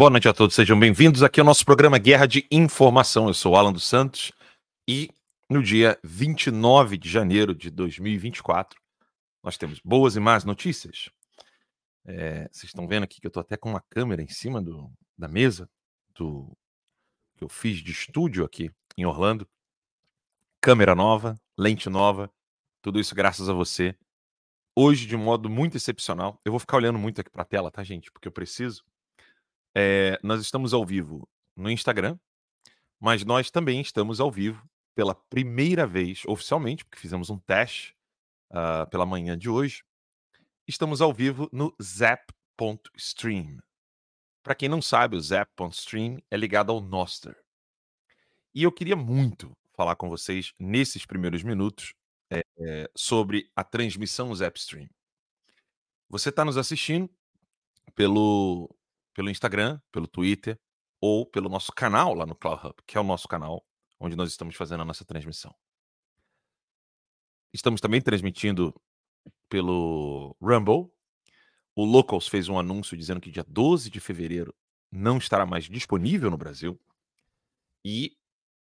Boa noite a todos, sejam bem-vindos. Aqui é o nosso programa Guerra de Informação. Eu sou o Alan dos Santos e no dia 29 de janeiro de 2024 nós temos boas e más notícias. É, vocês estão vendo aqui que eu estou até com uma câmera em cima do, da mesa do que eu fiz de estúdio aqui em Orlando. Câmera nova, lente nova, tudo isso graças a você. Hoje, de modo muito excepcional, eu vou ficar olhando muito aqui para a tela, tá, gente? Porque eu preciso. É, nós estamos ao vivo no Instagram, mas nós também estamos ao vivo pela primeira vez, oficialmente, porque fizemos um teste uh, pela manhã de hoje. Estamos ao vivo no Zap.stream. Para quem não sabe, o Zap.stream é ligado ao Noster. E eu queria muito falar com vocês nesses primeiros minutos é, é, sobre a transmissão Zapstream. Você está nos assistindo pelo pelo Instagram, pelo Twitter ou pelo nosso canal lá no Cloud Hub, que é o nosso canal onde nós estamos fazendo a nossa transmissão. Estamos também transmitindo pelo Rumble. O Locals fez um anúncio dizendo que dia 12 de fevereiro não estará mais disponível no Brasil. E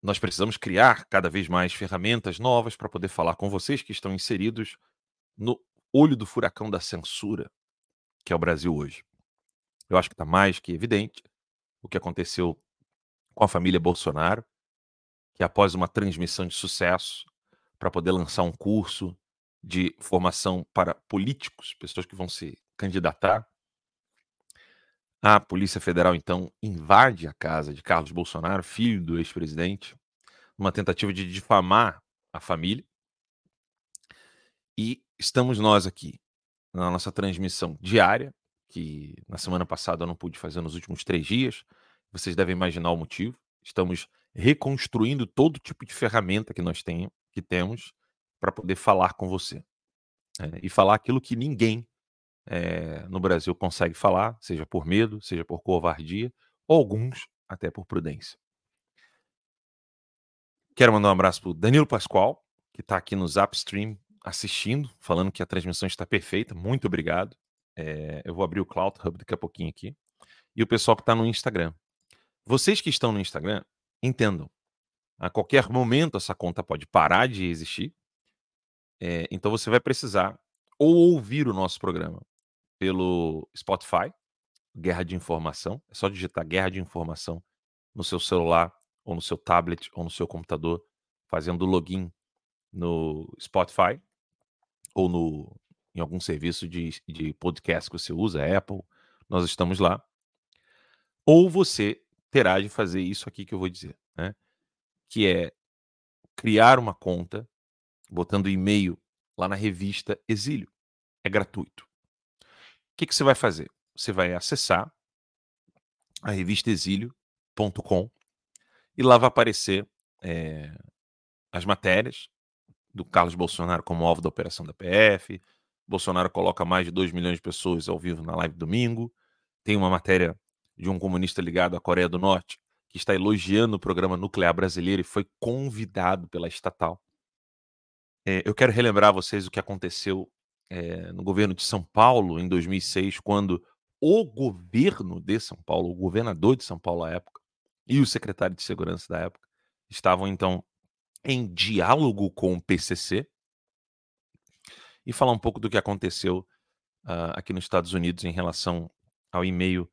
nós precisamos criar cada vez mais ferramentas novas para poder falar com vocês que estão inseridos no olho do furacão da censura, que é o Brasil hoje. Eu acho que está mais que evidente o que aconteceu com a família Bolsonaro, que após uma transmissão de sucesso para poder lançar um curso de formação para políticos, pessoas que vão se candidatar, a Polícia Federal então invade a casa de Carlos Bolsonaro, filho do ex-presidente, numa tentativa de difamar a família. E estamos nós aqui na nossa transmissão diária que na semana passada eu não pude fazer nos últimos três dias. Vocês devem imaginar o motivo. Estamos reconstruindo todo tipo de ferramenta que nós tem, que temos para poder falar com você. É, e falar aquilo que ninguém é, no Brasil consegue falar, seja por medo, seja por covardia, ou alguns até por prudência. Quero mandar um abraço para o Danilo Pascoal, que está aqui no Zapstream assistindo, falando que a transmissão está perfeita. Muito obrigado. É, eu vou abrir o Cloud Hub daqui a pouquinho aqui. E o pessoal que está no Instagram. Vocês que estão no Instagram, entendam. A qualquer momento essa conta pode parar de existir. É, então você vai precisar ou ouvir o nosso programa pelo Spotify, Guerra de Informação. É só digitar Guerra de Informação no seu celular, ou no seu tablet, ou no seu computador, fazendo login no Spotify ou no em algum serviço de, de podcast que você usa, Apple, nós estamos lá. Ou você terá de fazer isso aqui que eu vou dizer, né? Que é criar uma conta, botando e-mail lá na revista Exílio. É gratuito. O que, que você vai fazer? Você vai acessar a revista exílio.com e lá vai aparecer é, as matérias do Carlos Bolsonaro como alvo da operação da PF, Bolsonaro coloca mais de 2 milhões de pessoas ao vivo na live domingo. Tem uma matéria de um comunista ligado à Coreia do Norte que está elogiando o programa nuclear brasileiro e foi convidado pela estatal. É, eu quero relembrar a vocês o que aconteceu é, no governo de São Paulo em 2006, quando o governo de São Paulo, o governador de São Paulo à época e o secretário de segurança da época estavam então em diálogo com o PCC, e falar um pouco do que aconteceu uh, aqui nos Estados Unidos em relação ao e-mail,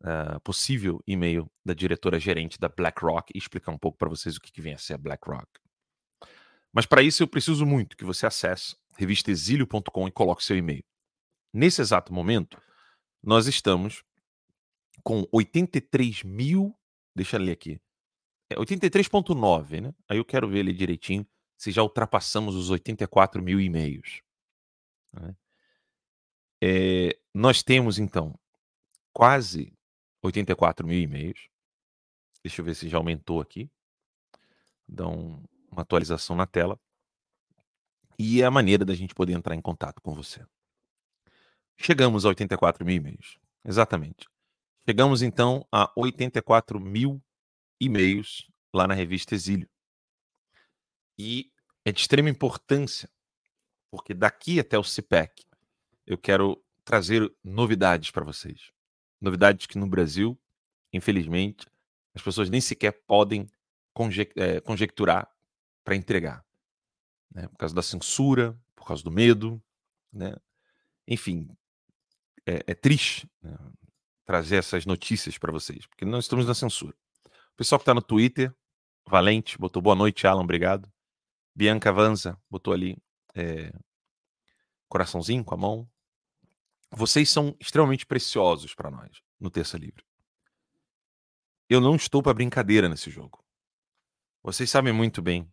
uh, possível e-mail da diretora gerente da BlackRock e explicar um pouco para vocês o que, que vem a ser a BlackRock. Mas para isso eu preciso muito que você acesse revistaexilio.com e coloque seu e-mail. Nesse exato momento, nós estamos com 83 mil. Deixa eu ler aqui. É 83,9, né? Aí eu quero ver ele direitinho se já ultrapassamos os 84 mil e-mails. Né? É, nós temos, então, quase 84 mil e-mails. Deixa eu ver se já aumentou aqui. Dá um, uma atualização na tela. E é a maneira da gente poder entrar em contato com você. Chegamos a 84 mil e-mails. Exatamente. Chegamos então a 84 mil e-mails lá na revista Exílio. E é de extrema importância porque daqui até o CPEC eu quero trazer novidades para vocês. Novidades que no Brasil infelizmente, as pessoas nem sequer podem é, conjecturar para entregar. Né? Por causa da censura, por causa do medo, né? Enfim, é, é triste né? trazer essas notícias para vocês, porque nós estamos na censura. O pessoal que está no Twitter, Valente, botou boa noite, Alan, obrigado. Bianca Vanza botou ali é, coraçãozinho com a mão. Vocês são extremamente preciosos para nós no Terça Livre. Eu não estou para brincadeira nesse jogo. Vocês sabem muito bem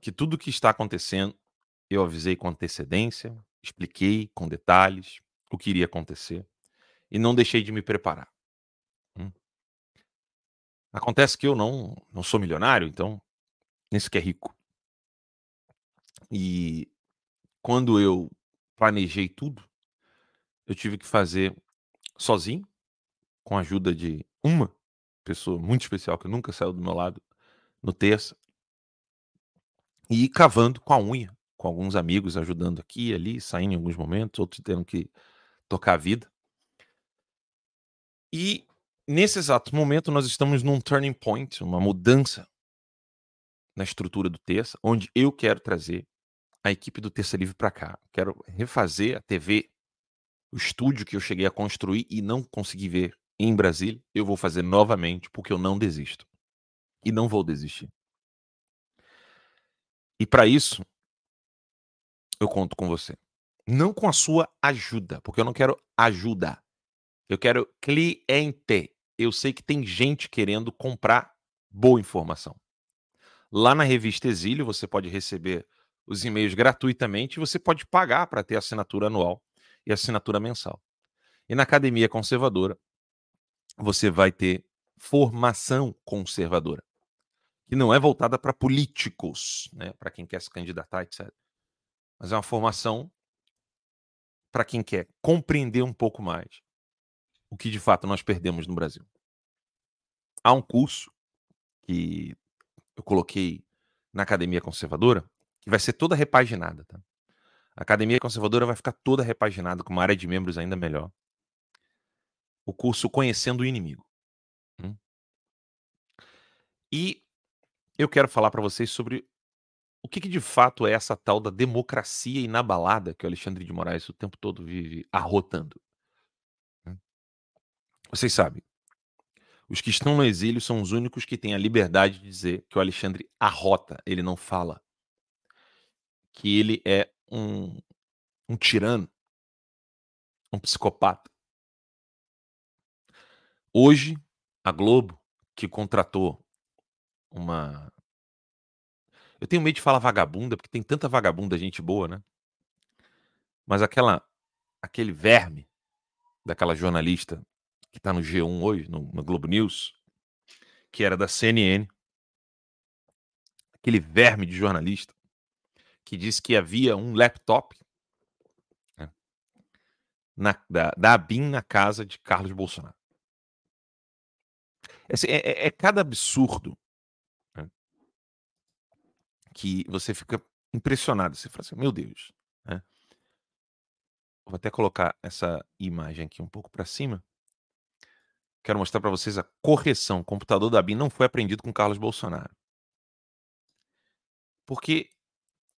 que tudo o que está acontecendo eu avisei com antecedência, expliquei com detalhes o que iria acontecer e não deixei de me preparar. Hum. Acontece que eu não, não sou milionário, então nem sequer rico. E quando eu planejei tudo, eu tive que fazer sozinho, com a ajuda de uma pessoa muito especial que nunca saiu do meu lado no terça, e cavando com a unha, com alguns amigos ajudando aqui e ali, saindo em alguns momentos, outros tendo que tocar a vida. E nesse exato momento nós estamos num turning point, uma mudança na estrutura do Terça, onde eu quero trazer a equipe do Terça Livre para cá. Quero refazer a TV, o estúdio que eu cheguei a construir e não consegui ver em Brasília. Eu vou fazer novamente, porque eu não desisto. E não vou desistir. E para isso, eu conto com você. Não com a sua ajuda, porque eu não quero ajuda. Eu quero cliente. Eu sei que tem gente querendo comprar boa informação. Lá na revista Exílio, você pode receber os e-mails gratuitamente e você pode pagar para ter assinatura anual e assinatura mensal. E na Academia Conservadora, você vai ter formação conservadora, que não é voltada para políticos, né, para quem quer se candidatar, etc. Mas é uma formação para quem quer compreender um pouco mais o que de fato nós perdemos no Brasil. Há um curso que eu coloquei na Academia Conservadora, que vai ser toda repaginada. Tá? A Academia Conservadora vai ficar toda repaginada, com uma área de membros ainda melhor. O curso Conhecendo o Inimigo. Hum? E eu quero falar para vocês sobre o que, que, de fato é essa tal da democracia inabalada que o Alexandre de Moraes o tempo todo vive arrotando. Hum? Vocês sabem, os que estão no exílio são os únicos que têm a liberdade de dizer que o Alexandre arrota, ele não fala que ele é um, um tirano, um psicopata. Hoje, a Globo, que contratou uma. Eu tenho medo de falar vagabunda, porque tem tanta vagabunda, gente boa, né? Mas aquela, aquele verme daquela jornalista que está no G1 hoje, no, no Globo News, que era da CNN, aquele verme de jornalista, que disse que havia um laptop né, na, da, da ABIN na casa de Carlos Bolsonaro. Assim, é, é, é, cada absurdo né, que você fica impressionado. Você fala assim, meu Deus. Né? Vou até colocar essa imagem aqui um pouco para cima. Quero mostrar para vocês a correção. O computador da BIM não foi apreendido com Carlos Bolsonaro. Porque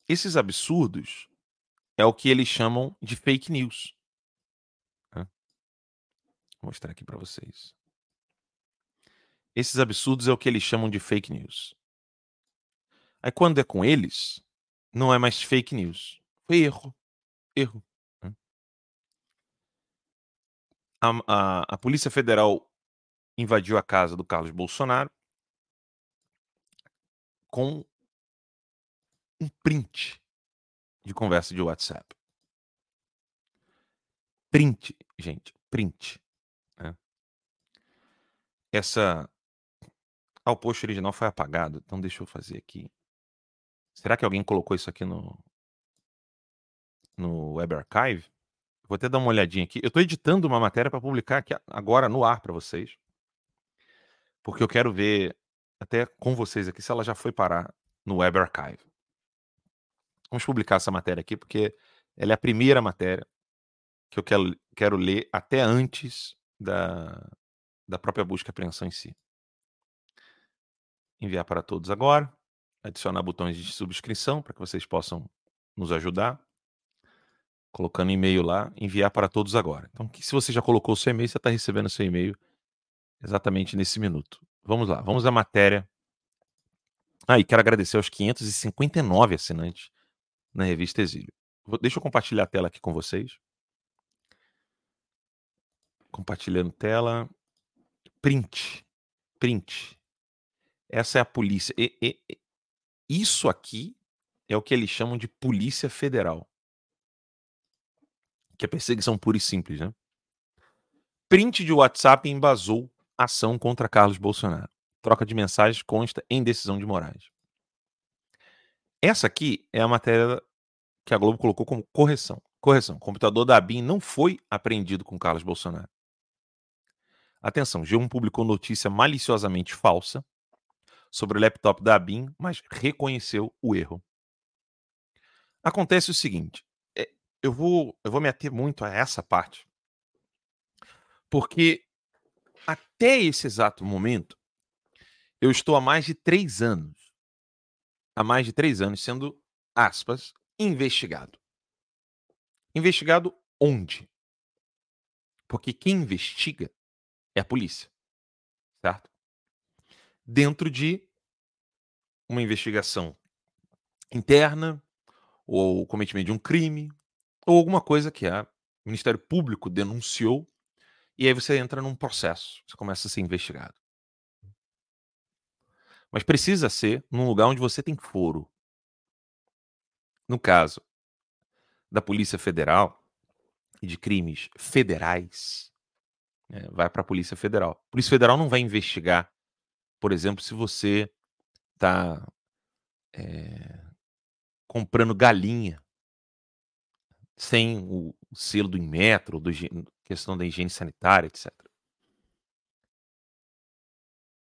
esses absurdos é o que eles chamam de fake news. Vou mostrar aqui para vocês. Esses absurdos é o que eles chamam de fake news. Aí quando é com eles, não é mais fake news. Foi erro. Erro. A, a, a Polícia Federal invadiu a casa do Carlos Bolsonaro com um print de conversa de WhatsApp. Print, gente, print. Né? Essa. Ah, o post original foi apagado, então deixa eu fazer aqui. Será que alguém colocou isso aqui no. no Web Archive? Vou até dar uma olhadinha aqui. Eu estou editando uma matéria para publicar aqui agora no ar para vocês. Porque eu quero ver até com vocês aqui se ela já foi parar no Web Archive. Vamos publicar essa matéria aqui, porque ela é a primeira matéria que eu quero, quero ler até antes da, da própria busca e apreensão em si. Enviar para todos agora. Adicionar botões de subscrição para que vocês possam nos ajudar. Colocando e-mail lá, enviar para todos agora. Então, se você já colocou o seu e-mail, você está recebendo seu e-mail exatamente nesse minuto. Vamos lá, vamos à matéria. Ah, e quero agradecer aos 559 assinantes na revista Exílio. Vou, deixa eu compartilhar a tela aqui com vocês. Compartilhando tela. Print. Print. Essa é a polícia. E, e, e, isso aqui é o que eles chamam de Polícia Federal. Que é perseguição pura e simples, né? Print de WhatsApp embasou ação contra Carlos Bolsonaro. Troca de mensagens consta em decisão de Moraes. Essa aqui é a matéria que a Globo colocou como correção. Correção. Computador da ABIN não foi apreendido com Carlos Bolsonaro. Atenção, G1 publicou notícia maliciosamente falsa sobre o laptop da ABIN, mas reconheceu o erro. Acontece o seguinte, é, eu vou, eu vou me ater muito a essa parte, porque até esse exato momento, eu estou há mais de três anos, há mais de três anos sendo, aspas, investigado. Investigado onde? Porque quem investiga é a polícia. Certo? Dentro de uma investigação interna, ou o cometimento de um crime, ou alguma coisa que o Ministério Público denunciou, e aí você entra num processo, você começa a ser investigado. Mas precisa ser num lugar onde você tem foro. No caso da Polícia Federal e de crimes federais, né, vai para a Polícia Federal. A Polícia Federal não vai investigar, por exemplo, se você está é, eh, comprando galinha sem o selo do Inmetro, do, questão da higiene sanitária, etc.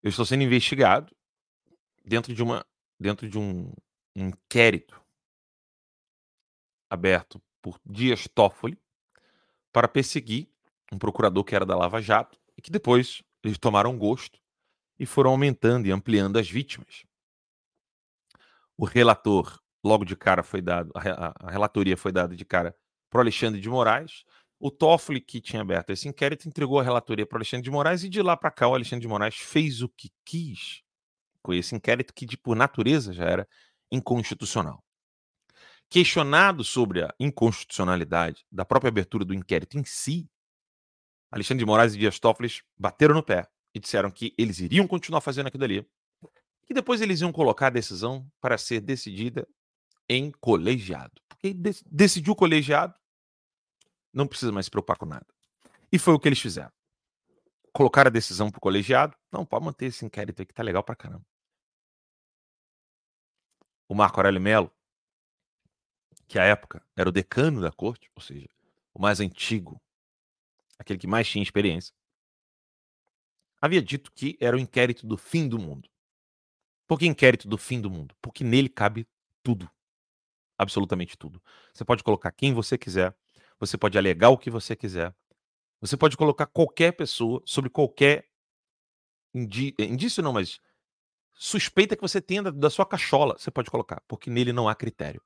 Eu estou sendo investigado dentro de uma dentro de um, um inquérito aberto por Dias Toffoli para perseguir um procurador que era da Lava Jato e que depois eles tomaram gosto e foram aumentando e ampliando as vítimas. O relator, logo de cara, foi dado, a, a relatoria foi dada de cara para Alexandre de Moraes. O Toffoli, que tinha aberto esse inquérito, entregou a relatoria para Alexandre de Moraes e de lá para cá o Alexandre de Moraes fez o que quis com esse inquérito que, de, por natureza, já era inconstitucional. Questionado sobre a inconstitucionalidade da própria abertura do inquérito em si, Alexandre de Moraes e Dias Toffoli bateram no pé e disseram que eles iriam continuar fazendo aquilo ali. E depois eles iam colocar a decisão para ser decidida em colegiado. Porque decidiu o colegiado, não precisa mais se preocupar com nada. E foi o que eles fizeram. Colocaram a decisão para o colegiado. Não, pode manter esse inquérito aí que tá legal pra caramba. O Marco Aurélio Melo, que à época era o decano da corte, ou seja, o mais antigo, aquele que mais tinha experiência, havia dito que era o inquérito do fim do mundo. Por que inquérito do fim do mundo? Porque nele cabe tudo. Absolutamente tudo. Você pode colocar quem você quiser, você pode alegar o que você quiser, você pode colocar qualquer pessoa sobre qualquer indi... indício, não, mas suspeita que você tenha da, da sua cachola, você pode colocar, porque nele não há critério.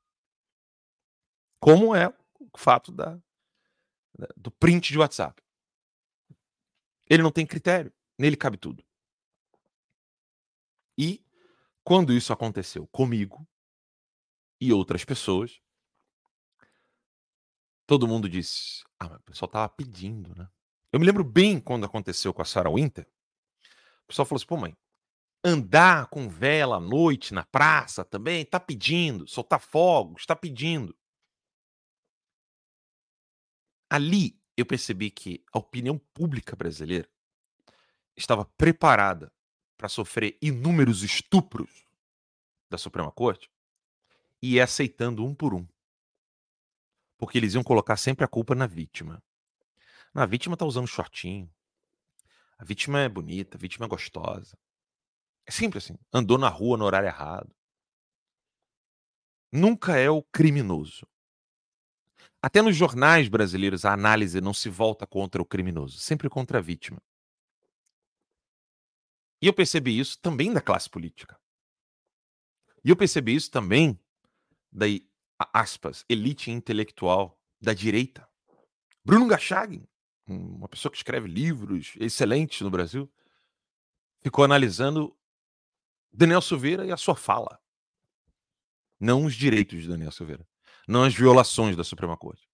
Como é o fato da, da, do print de WhatsApp. Ele não tem critério, nele cabe tudo. E quando isso aconteceu comigo e outras pessoas, todo mundo disse: Ah, mas o pessoal tava pedindo, né? Eu me lembro bem quando aconteceu com a Sarah Winter. O pessoal falou assim: pô, mãe, andar com vela à noite na praça também, tá pedindo, soltar fogos, está pedindo. Ali eu percebi que a opinião pública brasileira estava preparada para sofrer inúmeros estupros da Suprema Corte e ia aceitando um por um. Porque eles iam colocar sempre a culpa na vítima. Na vítima tá usando shortinho. A vítima é bonita, a vítima é gostosa. É sempre assim. Andou na rua no horário errado. Nunca é o criminoso. Até nos jornais brasileiros a análise não se volta contra o criminoso, sempre contra a vítima. E eu percebi isso também da classe política. E eu percebi isso também da, aspas, elite intelectual da direita. Bruno Gachag, uma pessoa que escreve livros excelentes no Brasil, ficou analisando Daniel Silveira e a sua fala. Não os direitos de Daniel Silveira. Não as violações da Suprema Corte.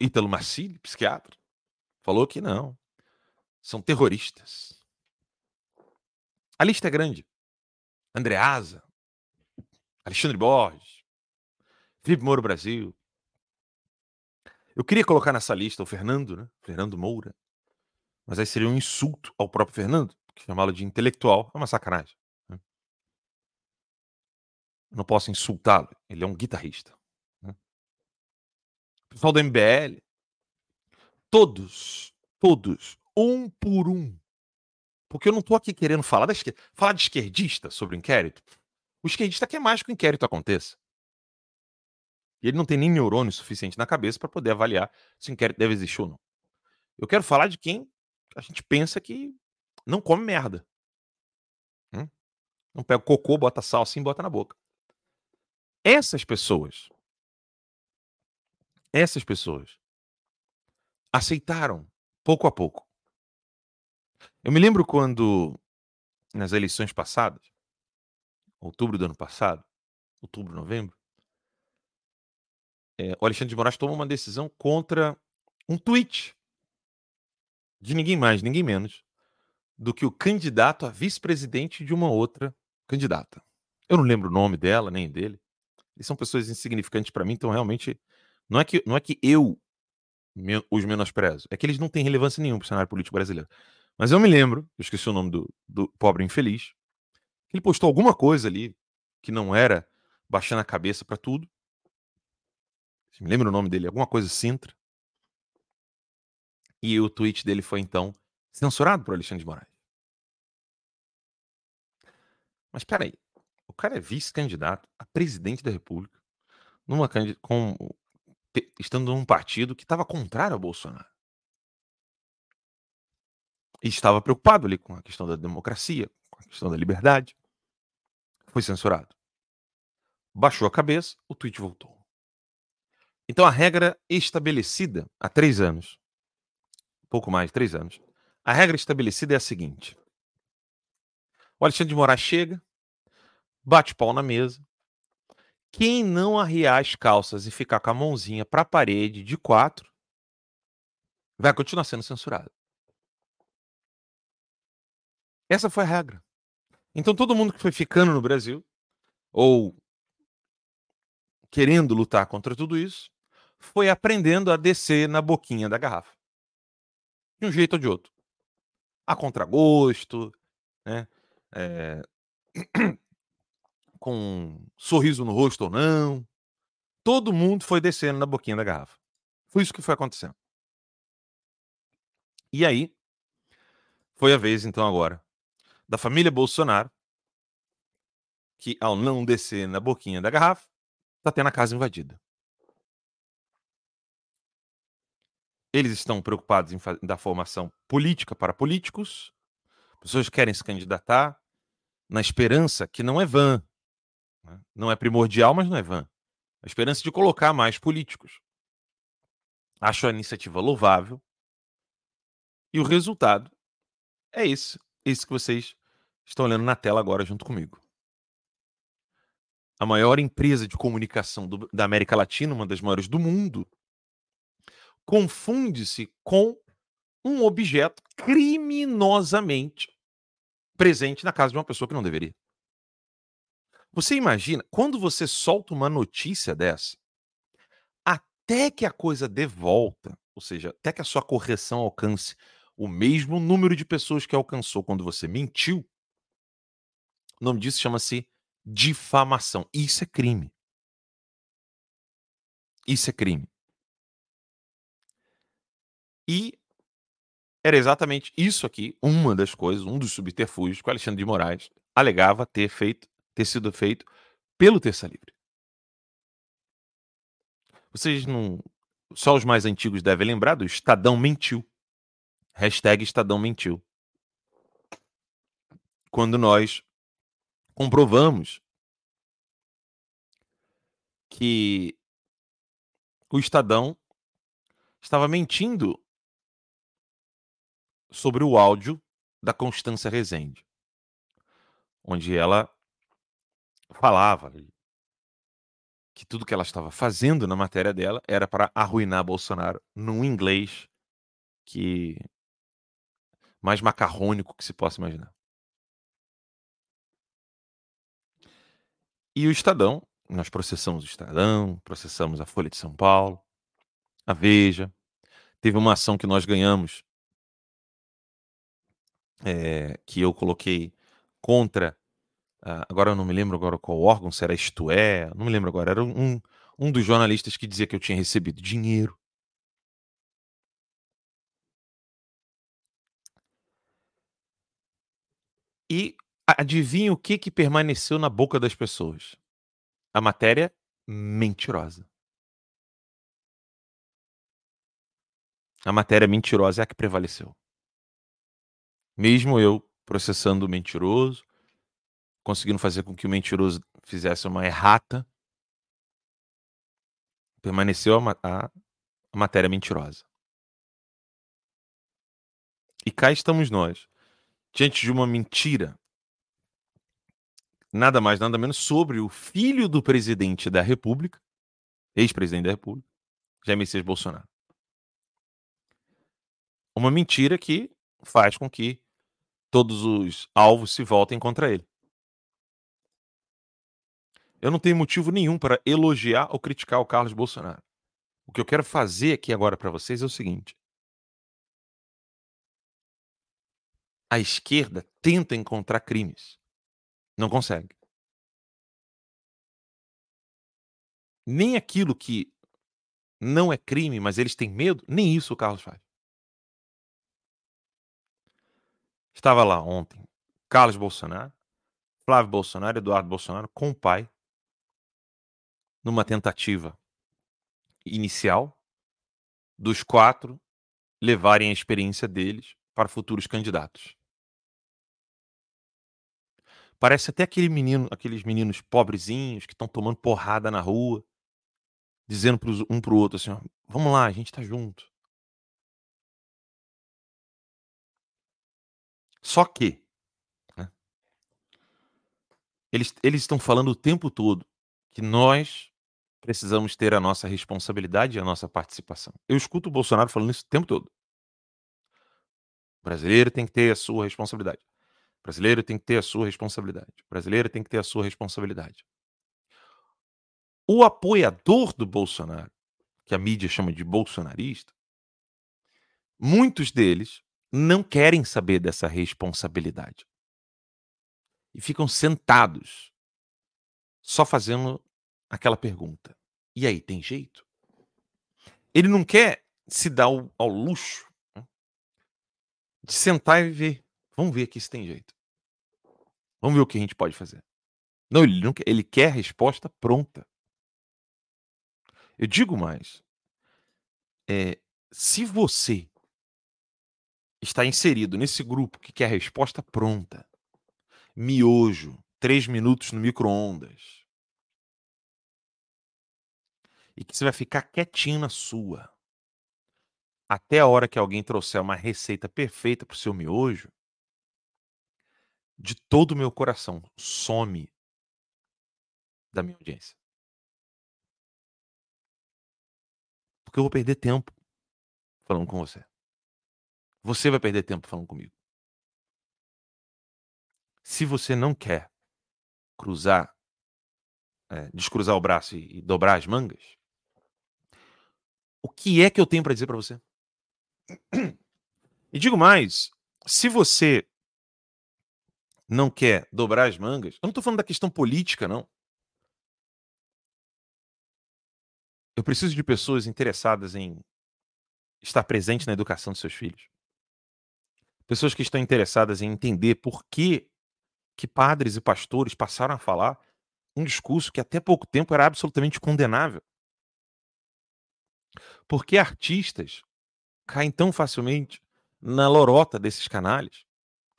Ítalo Marcilli, psiquiatra, falou que não. São terroristas. A lista é grande. Andreasa, Alexandre Borges, Felipe Moura Brasil. Eu queria colocar nessa lista o Fernando, né? Fernando Moura. Mas aí seria um insulto ao próprio Fernando, chamá-lo de intelectual é uma sacanagem. Né? Não posso insultá-lo, ele é um guitarrista. Né? Pessoal do MBL, todos, todos, um por um. Porque eu não estou aqui querendo falar, da esquerda, falar de esquerdista sobre o inquérito. O esquerdista quer mais que o inquérito aconteça. E ele não tem nem neurônio suficiente na cabeça para poder avaliar se o inquérito deve existir ou não. Eu quero falar de quem a gente pensa que não come merda. Hum? Não pega cocô, bota sal assim bota na boca. Essas pessoas, essas pessoas aceitaram pouco a pouco. Eu me lembro quando, nas eleições passadas, outubro do ano passado, outubro, novembro, é, o Alexandre de Moraes tomou uma decisão contra um tweet de ninguém mais, ninguém menos do que o candidato a vice-presidente de uma outra candidata. Eu não lembro o nome dela nem dele. Eles são pessoas insignificantes para mim, então realmente não é que não é que eu os menosprezo, é que eles não têm relevância nenhuma para o cenário político brasileiro. Mas eu me lembro, eu esqueci o nome do, do pobre infeliz, ele postou alguma coisa ali que não era baixando a cabeça para tudo. Me lembra o nome dele, alguma coisa Sintra. E o tweet dele foi então censurado por Alexandre de Moraes. Mas peraí, o cara é vice-candidato a presidente da República, numa com, estando num partido que estava contrário ao Bolsonaro. E estava preocupado ali com a questão da democracia, com a questão da liberdade. Foi censurado. Baixou a cabeça, o tweet voltou. Então a regra estabelecida há três anos, pouco mais, três anos, a regra estabelecida é a seguinte: o Alexandre de Moraes chega, bate pau na mesa. Quem não arriar as calças e ficar com a mãozinha para a parede de quatro, vai continuar sendo censurado. Essa foi a regra. Então todo mundo que foi ficando no Brasil, ou querendo lutar contra tudo isso, foi aprendendo a descer na boquinha da garrafa. De um jeito ou de outro. A contragosto, né? É... com um sorriso no rosto ou não. Todo mundo foi descendo na boquinha da garrafa. Foi isso que foi acontecendo. E aí, foi a vez, então, agora, da família Bolsonaro, que ao não descer na boquinha da garrafa, está tendo a casa invadida. Eles estão preocupados em dar formação política para políticos. Pessoas querem se candidatar na esperança que não é vã. Né? Não é primordial, mas não é vã. A esperança de colocar mais políticos. Acho a iniciativa louvável. E o resultado é esse. Esse que vocês estão olhando na tela agora junto comigo. A maior empresa de comunicação do, da América Latina, uma das maiores do mundo, confunde-se com um objeto criminosamente presente na casa de uma pessoa que não deveria. Você imagina, quando você solta uma notícia dessa, até que a coisa dê volta, ou seja, até que a sua correção alcance o mesmo número de pessoas que alcançou quando você mentiu, o nome disso chama-se difamação. Isso é crime. Isso é crime. E era exatamente isso aqui, uma das coisas, um dos subterfúgios que o Alexandre de Moraes alegava ter feito, ter sido feito pelo Terça Livre. Vocês não. Só os mais antigos devem lembrar do Estadão mentiu. Hashtag Estadão mentiu. quando nós comprovamos que o Estadão estava mentindo sobre o áudio da Constância Rezende, onde ela falava que tudo que ela estava fazendo na matéria dela era para arruinar Bolsonaro num inglês que mais macarrônico que se possa imaginar. E o Estadão, nós processamos o Estadão, processamos a Folha de São Paulo, a Veja. Teve uma ação que nós ganhamos, é, que eu coloquei contra. Uh, agora eu não me lembro agora qual órgão, se era Isto É, não me lembro agora. Era um, um dos jornalistas que dizia que eu tinha recebido dinheiro. E adivinha o que, que permaneceu na boca das pessoas? A matéria mentirosa. A matéria mentirosa é a que prevaleceu. Mesmo eu processando o mentiroso, conseguindo fazer com que o mentiroso fizesse uma errata, permaneceu a, a, a matéria mentirosa. E cá estamos nós, diante de uma mentira, nada mais, nada menos, sobre o filho do presidente da República, ex-presidente da República, Jair Messias Bolsonaro. Uma mentira que faz com que todos os alvos se voltem contra ele. Eu não tenho motivo nenhum para elogiar ou criticar o Carlos Bolsonaro. O que eu quero fazer aqui agora para vocês é o seguinte: a esquerda tenta encontrar crimes. Não consegue. Nem aquilo que não é crime, mas eles têm medo, nem isso o Carlos faz. Estava lá ontem Carlos Bolsonaro, Flávio Bolsonaro, Eduardo Bolsonaro com o pai numa tentativa inicial dos quatro levarem a experiência deles para futuros candidatos. Parece até aquele menino, aqueles meninos pobrezinhos que estão tomando porrada na rua, dizendo um para o outro assim: ó, vamos lá, a gente está junto. Só que né, eles, eles estão falando o tempo todo que nós precisamos ter a nossa responsabilidade e a nossa participação. Eu escuto o Bolsonaro falando isso o tempo todo. O brasileiro tem que ter a sua responsabilidade. O brasileiro tem que ter a sua responsabilidade. O brasileiro tem que ter a sua responsabilidade. O apoiador do Bolsonaro, que a mídia chama de bolsonarista, muitos deles não querem saber dessa responsabilidade. E ficam sentados, só fazendo aquela pergunta: e aí, tem jeito? Ele não quer se dar ao, ao luxo né, de sentar e ver. Vamos ver aqui se tem jeito. Vamos ver o que a gente pode fazer. Não, ele não quer, ele quer a resposta pronta. Eu digo mais. É, se você está inserido nesse grupo que quer resposta pronta, miojo, três minutos no micro-ondas, e que você vai ficar quietinho na sua, até a hora que alguém trouxer uma receita perfeita para o seu miojo, de todo o meu coração, some da minha audiência. Porque eu vou perder tempo falando com você. Você vai perder tempo falando comigo. Se você não quer cruzar, é, descruzar o braço e, e dobrar as mangas, o que é que eu tenho para dizer para você? E digo mais, se você não quer dobrar as mangas, eu não estou falando da questão política, não. Eu preciso de pessoas interessadas em estar presente na educação dos seus filhos pessoas que estão interessadas em entender por que, que padres e pastores passaram a falar um discurso que até pouco tempo era absolutamente condenável. Por que artistas caem tão facilmente na lorota desses canalhas?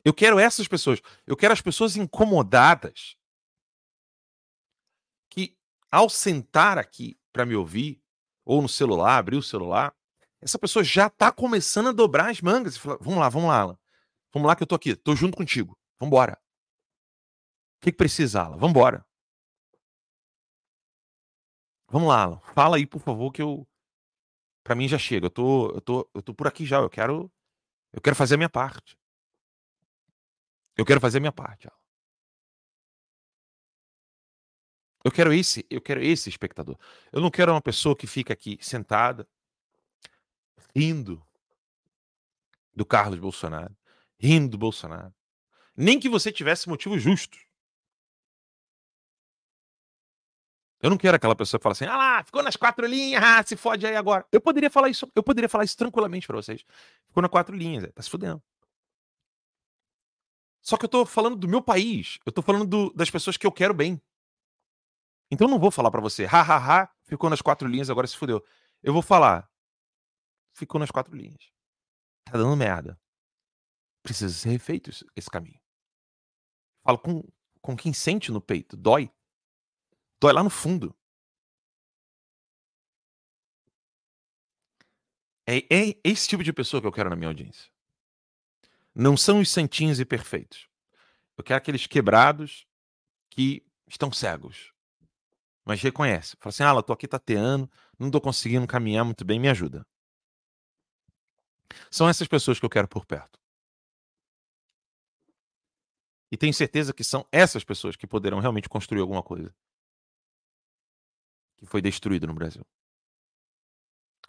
Eu quero essas pessoas. Eu quero as pessoas incomodadas que, ao sentar aqui para me ouvir, ou no celular, abrir o celular, essa pessoa já está começando a dobrar as mangas e falar: vamos lá, vamos lá, Alan. Vamos lá que eu tô aqui, tô junto contigo. Vamos embora. O que, que precisa, Alan? Vamos embora. Vamos lá, Alan. Fala aí, por favor, que eu. Pra mim já chega. Eu tô, eu tô, eu tô por aqui já. Eu quero. Eu quero fazer a minha parte. Eu quero fazer a minha parte. Alan. Eu quero esse, eu quero esse espectador. Eu não quero uma pessoa que fica aqui sentada, rindo do Carlos Bolsonaro, rindo do Bolsonaro. Nem que você tivesse motivo justo. Eu não quero aquela pessoa que fala assim, ah lá, ficou nas quatro linhas, ah, se fode aí agora. Eu poderia falar isso, eu poderia falar isso tranquilamente para vocês. Ficou nas quatro linhas, tá se fudendo. Só que eu tô falando do meu país, eu tô falando do, das pessoas que eu quero bem. Então eu não vou falar para você, ha, ha, ha, ficou nas quatro linhas, agora se fudeu. Eu vou falar, ficou nas quatro linhas. Tá dando merda. Precisa ser refeito esse caminho. Falo com, com quem sente no peito, dói. Dói lá no fundo. É, é esse tipo de pessoa que eu quero na minha audiência. Não são os santinhos e perfeitos. Eu quero aqueles quebrados que estão cegos. Mas reconhece. Fala assim: ah, eu tô aqui tateando, não tô conseguindo caminhar muito bem, me ajuda. São essas pessoas que eu quero por perto. E tenho certeza que são essas pessoas que poderão realmente construir alguma coisa que foi destruído no Brasil.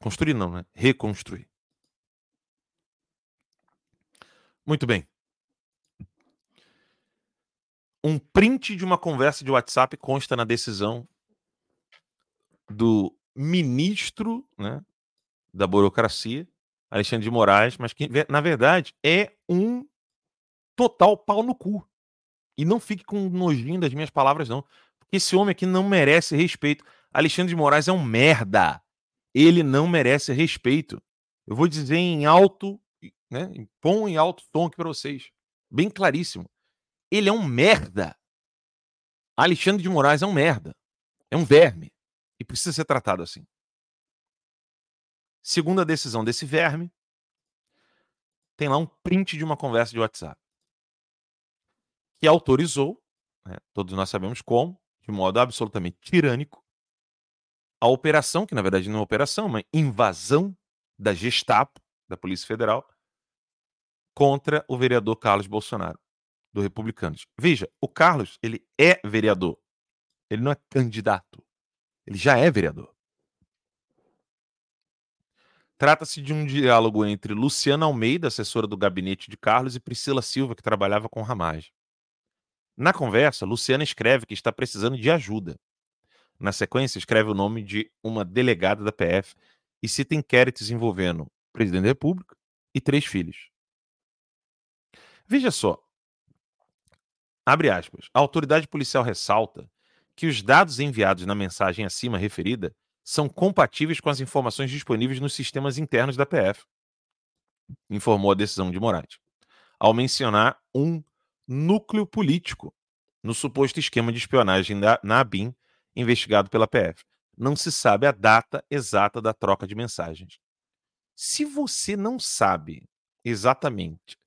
Construir não, né? Reconstruir. Muito bem. Um print de uma conversa de WhatsApp consta na decisão do ministro né, da burocracia, Alexandre de Moraes, mas que, na verdade, é um total pau no cu. E não fique com nojinho das minhas palavras, não. Porque esse homem aqui não merece respeito. Alexandre de Moraes é um merda. Ele não merece respeito. Eu vou dizer em alto, né, em bom e alto tom aqui para vocês. Bem claríssimo. Ele é um merda. Alexandre de Moraes é um merda. É um verme. E precisa ser tratado assim. Segundo a decisão desse verme, tem lá um print de uma conversa de WhatsApp que autorizou, né, todos nós sabemos como, de modo absolutamente tirânico, a operação, que na verdade não é uma operação, uma invasão da Gestapo, da Polícia Federal, contra o vereador Carlos Bolsonaro, do Republicanos. Veja, o Carlos, ele é vereador. Ele não é candidato. Ele já é vereador. Trata-se de um diálogo entre Luciana Almeida, assessora do gabinete de Carlos, e Priscila Silva, que trabalhava com Ramage. Na conversa, Luciana escreve que está precisando de ajuda. Na sequência, escreve o nome de uma delegada da PF e cita inquéritos envolvendo o presidente da República e três filhos. Veja só. Abre aspas. A autoridade policial ressalta que os dados enviados na mensagem acima referida são compatíveis com as informações disponíveis nos sistemas internos da PF, informou a decisão de Moraes, ao mencionar um núcleo político no suposto esquema de espionagem da, na investigado pela PF. Não se sabe a data exata da troca de mensagens. Se você não sabe exatamente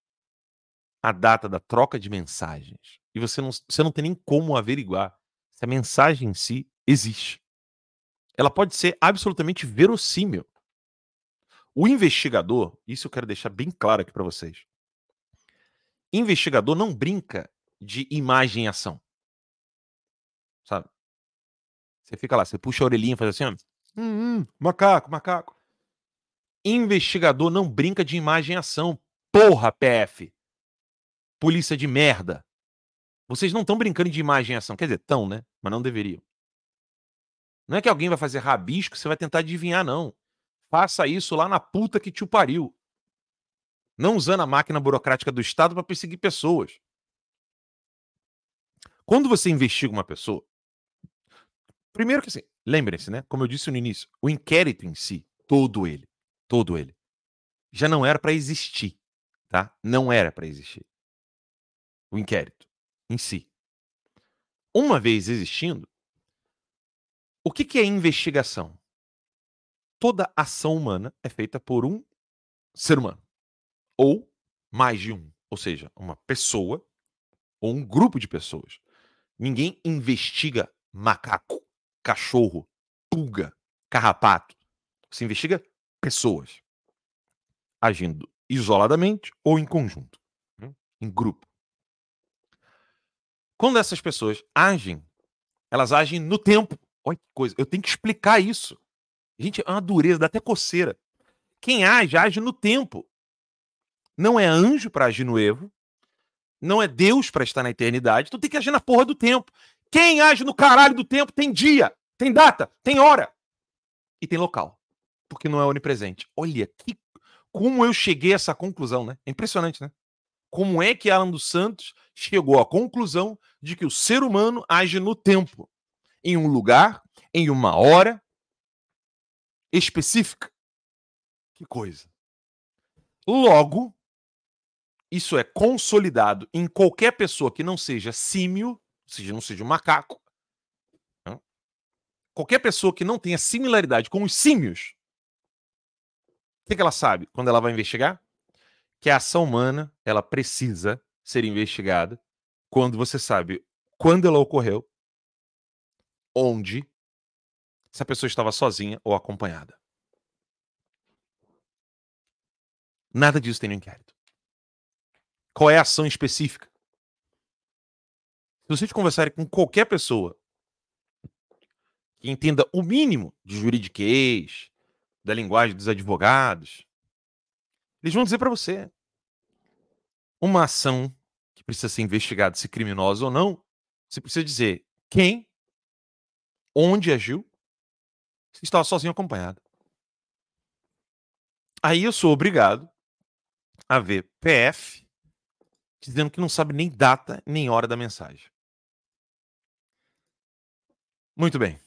a data da troca de mensagens e você não, você não tem nem como averiguar se a mensagem em si existe, ela pode ser absolutamente verossímil. O investigador, isso eu quero deixar bem claro aqui para vocês investigador não brinca de imagem e ação. Sabe? Você fica lá, você puxa a orelhinha e faz assim, ó, hum, hum, macaco, macaco. Investigador não brinca de imagem e ação. Porra, PF. Polícia de merda. Vocês não estão brincando de imagem e ação. Quer dizer, estão, né? Mas não deveriam. Não é que alguém vai fazer rabisco, você vai tentar adivinhar, não. Faça isso lá na puta que te pariu não usando a máquina burocrática do Estado para perseguir pessoas. Quando você investiga uma pessoa, primeiro que assim, lembrem-se, né? Como eu disse no início, o inquérito em si, todo ele, todo ele, já não era para existir, tá? Não era para existir. o inquérito em si. Uma vez existindo, o que, que é investigação? Toda ação humana é feita por um ser humano. Ou mais de um. Ou seja, uma pessoa ou um grupo de pessoas. Ninguém investiga macaco, cachorro, pulga, carrapato. Você investiga pessoas agindo isoladamente ou em conjunto, né? em grupo. Quando essas pessoas agem, elas agem no tempo. Olha que coisa, eu tenho que explicar isso. Gente, é uma dureza, dá até coceira. Quem age, age no tempo. Não é anjo para agir no erro, não é Deus para estar na eternidade, tu tem que agir na porra do tempo. Quem age no caralho do tempo tem dia, tem data, tem hora e tem local, porque não é onipresente. Olha que como eu cheguei a essa conclusão, né? É impressionante, né? Como é que Alan dos Santos chegou à conclusão de que o ser humano age no tempo, em um lugar, em uma hora específica? Que coisa. Logo, isso é consolidado em qualquer pessoa que não seja símio, ou seja, não seja um macaco. Né? Qualquer pessoa que não tenha similaridade com os símios. O que, que ela sabe quando ela vai investigar? Que a ação humana ela precisa ser investigada quando você sabe quando ela ocorreu, onde, se a pessoa estava sozinha ou acompanhada. Nada disso tem no inquérito. Qual é a ação específica? Se vocês conversarem com qualquer pessoa que entenda o mínimo de juridiquês, da linguagem dos advogados, eles vão dizer para você uma ação que precisa ser investigada se criminosa ou não, você precisa dizer quem, onde agiu, se estava sozinho acompanhado. Aí eu sou obrigado a ver PF dizendo que não sabe nem data nem hora da mensagem. Muito bem.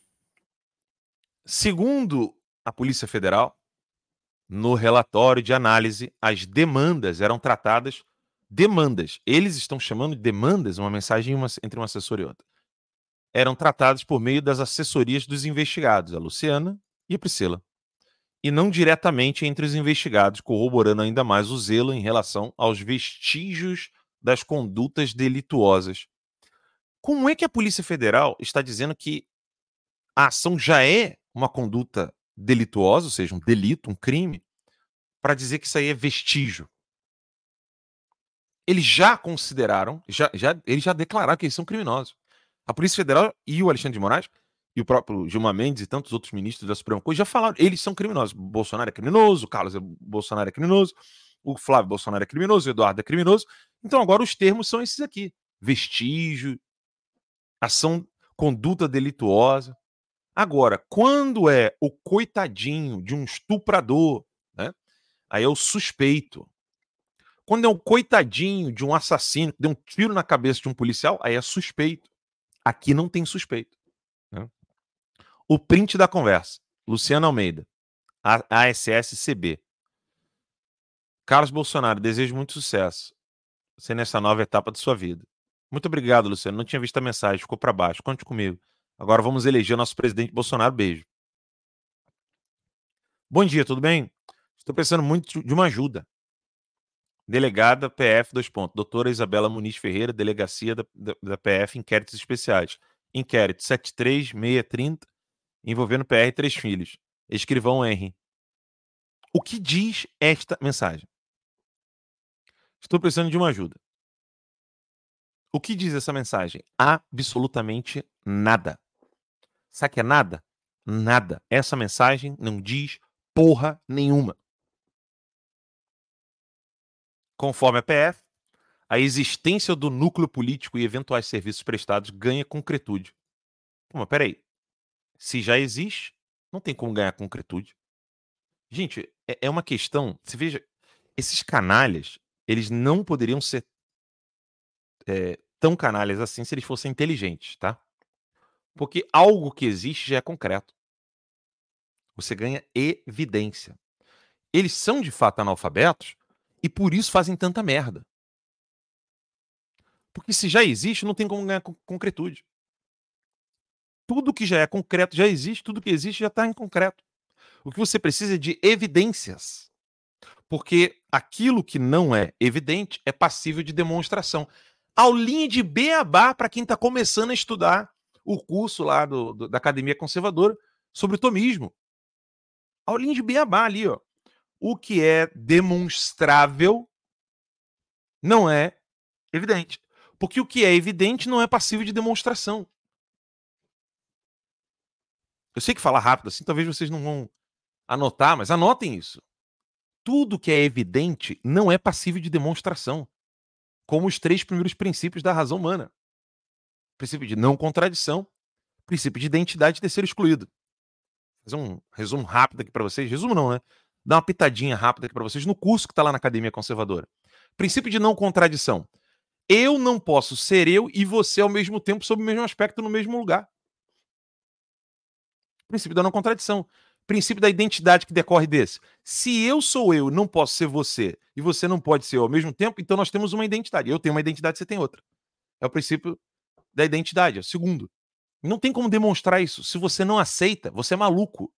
Segundo a Polícia Federal, no relatório de análise, as demandas eram tratadas demandas. Eles estão chamando de demandas uma mensagem entre um assessor e outro. Eram tratadas por meio das assessorias dos investigados, a Luciana e a Priscila. E não diretamente entre os investigados, corroborando ainda mais o zelo em relação aos vestígios das condutas delituosas. Como é que a Polícia Federal está dizendo que a ação já é uma conduta delituosa, ou seja, um delito, um crime, para dizer que isso aí é vestígio? Eles já consideraram, já, já, eles já declararam que eles são criminosos. A Polícia Federal e o Alexandre de Moraes e o próprio Gilmar Mendes e tantos outros ministros da Suprema Corte já falaram, eles são criminosos. Bolsonaro é criminoso, Carlos Bolsonaro é criminoso, o Flávio Bolsonaro é criminoso, o Eduardo é criminoso. Então agora os termos são esses aqui: vestígio, ação, conduta delituosa. Agora, quando é o coitadinho de um estuprador, né? Aí é o suspeito. Quando é o coitadinho de um assassino que deu um tiro na cabeça de um policial, aí é suspeito. Aqui não tem suspeito. Né? O print da conversa. Luciano Almeida, ASSCB. Carlos Bolsonaro, desejo muito sucesso você nessa nova etapa de sua vida. Muito obrigado, Luciano. Não tinha visto a mensagem, ficou para baixo. Conte comigo. Agora vamos eleger nosso presidente Bolsonaro. Beijo. Bom dia, tudo bem? Estou precisando muito de uma ajuda. Delegada PF, dois. Doutora Isabela Muniz Ferreira, delegacia da, da, da PF, inquéritos especiais. Inquérito 73630, envolvendo PR três filhos. Escrivão Henry. O que diz esta mensagem? Estou precisando de uma ajuda. O que diz essa mensagem? Absolutamente nada. Sabe que é nada? Nada. Essa mensagem não diz porra nenhuma. Conforme a PF, a existência do núcleo político e eventuais serviços prestados ganha concretude. Mas peraí. Se já existe, não tem como ganhar concretude. Gente, é, é uma questão. Você veja, esses canalhas, eles não poderiam ser é, tão canalhas assim se eles fossem inteligentes, tá? Porque algo que existe já é concreto. Você ganha evidência. Eles são de fato analfabetos e por isso fazem tanta merda. Porque se já existe, não tem como ganhar concretude. Tudo que já é concreto já existe, tudo que existe já está em concreto. O que você precisa é de evidências. Porque aquilo que não é evidente é passível de demonstração. Aulinha de beabá para quem está começando a estudar o curso lá do, do, da Academia Conservadora sobre tomismo. Aulinha de beabá ali, ó. O que é demonstrável não é evidente. Porque o que é evidente não é passível de demonstração. Eu sei que falar rápido assim, talvez vocês não vão anotar, mas anotem isso. Tudo que é evidente não é passível de demonstração, como os três primeiros princípios da razão humana: princípio de não contradição, princípio de identidade de ser excluído. Vou fazer um resumo rápido aqui para vocês. Resumo não, né? Dá uma pitadinha rápida aqui para vocês no curso que está lá na Academia Conservadora. Princípio de não contradição. Eu não posso ser eu e você ao mesmo tempo sob o mesmo aspecto no mesmo lugar. Princípio da não contradição. Princípio da identidade que decorre desse. Se eu sou eu, não posso ser você, e você não pode ser eu ao mesmo tempo, então nós temos uma identidade. Eu tenho uma identidade, você tem outra. É o princípio da identidade, é o segundo. Não tem como demonstrar isso. Se você não aceita, você é maluco.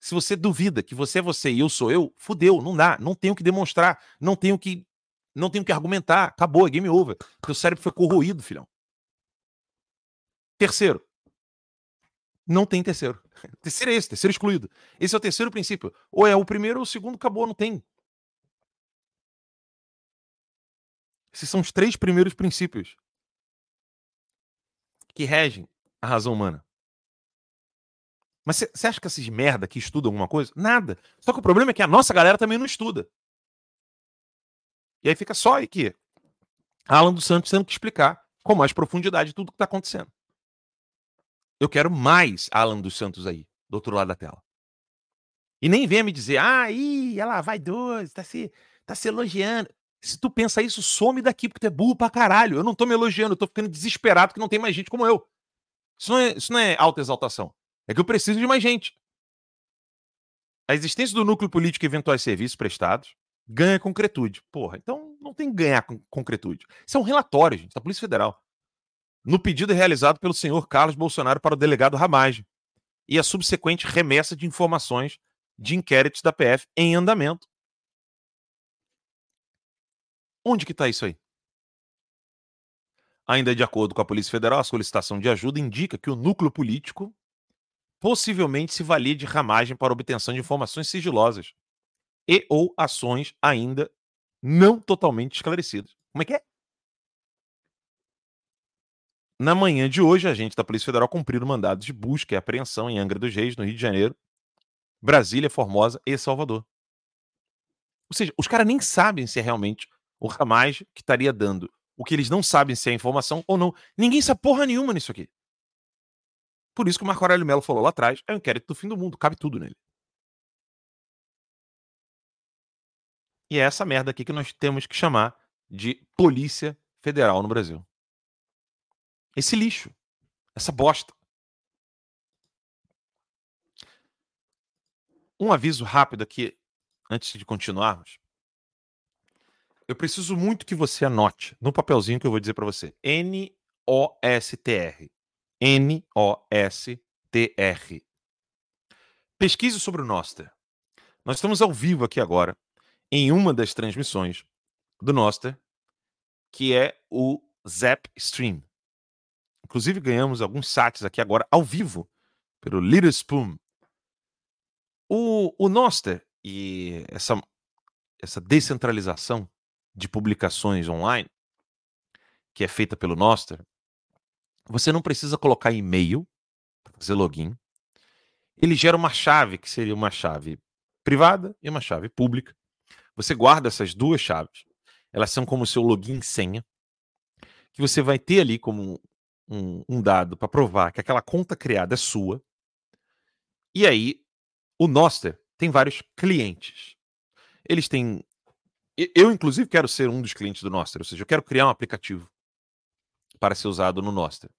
Se você duvida que você é você e eu sou eu, fudeu, não dá, não tenho que demonstrar, não tenho que não tenho que argumentar, acabou, é game over. Teu cérebro foi corroído, filhão. Terceiro, não tem terceiro. Terceiro é esse, terceiro excluído. Esse é o terceiro princípio. Ou é o primeiro ou o segundo, acabou, não tem. Esses são os três primeiros princípios que regem a razão humana. Mas você acha que esses merda que estudam alguma coisa? Nada. Só que o problema é que a nossa galera também não estuda. E aí fica só aqui. Alan dos Santos tendo que explicar com mais profundidade tudo o que está acontecendo. Eu quero mais Alan dos Santos aí, do outro lado da tela. E nem venha me dizer, ah, ih, ela vai dois, tá se, tá se elogiando. Se tu pensa isso, some daqui, porque tu é burro pra caralho. Eu não tô me elogiando, eu tô ficando desesperado que não tem mais gente como eu. Isso não é, isso não é alta exaltação. É que eu preciso de mais gente. A existência do núcleo político e eventuais serviços prestados ganha concretude. Porra, então não tem que ganhar concretude. Isso é um relatório, gente, da Polícia Federal no pedido realizado pelo senhor Carlos Bolsonaro para o delegado Ramage e a subsequente remessa de informações de inquéritos da PF em andamento. Onde que está isso aí? Ainda de acordo com a Polícia Federal, a solicitação de ajuda indica que o núcleo político possivelmente se valia de ramagem para obtenção de informações sigilosas e ou ações ainda não totalmente esclarecidas. Como é que é? Na manhã de hoje, a gente da Polícia Federal cumpriu mandados de busca e apreensão em Angra dos Reis, no Rio de Janeiro, Brasília, Formosa e Salvador. Ou seja, os caras nem sabem se é realmente o Ramage que estaria dando o que eles não sabem se é informação ou não. Ninguém sabe porra nenhuma nisso aqui. Por isso que o Marco Aurélio Melo falou lá atrás, é o inquérito do fim do mundo, cabe tudo nele. E é essa merda aqui que nós temos que chamar de Polícia Federal no Brasil. Esse lixo. Essa bosta. Um aviso rápido aqui, antes de continuarmos. Eu preciso muito que você anote no papelzinho que eu vou dizer para você. N-O-S-T-R. N-O-S-T-R. Pesquise sobre o Noster. Nós estamos ao vivo aqui agora, em uma das transmissões do Noster, que é o Zap Stream. Inclusive, ganhamos alguns sites aqui agora, ao vivo, pelo Little Spoon. O, o Noster e essa, essa descentralização de publicações online, que é feita pelo Noster, você não precisa colocar e-mail para fazer login. Ele gera uma chave, que seria uma chave privada e uma chave pública. Você guarda essas duas chaves. Elas são como seu login e senha, que você vai ter ali como um, um dado para provar que aquela conta criada é sua. E aí, o Noster tem vários clientes. Eles têm. Eu, inclusive, quero ser um dos clientes do Noster, ou seja, eu quero criar um aplicativo para ser usado no Noster.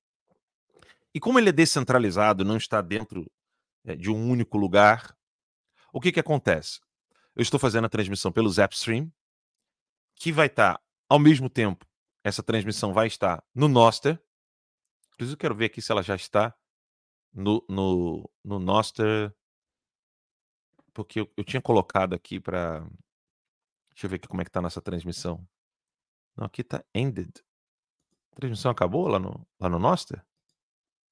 E como ele é descentralizado, não está dentro é, de um único lugar, o que, que acontece? Eu estou fazendo a transmissão pelo Zapstream, que vai estar ao mesmo tempo essa transmissão vai estar no Noster. Inclusive, eu quero ver aqui se ela já está no, no, no Noster. Porque eu, eu tinha colocado aqui para. Deixa eu ver aqui como é que tá a nossa transmissão. Não, aqui tá ended. A transmissão acabou lá no, lá no Noster?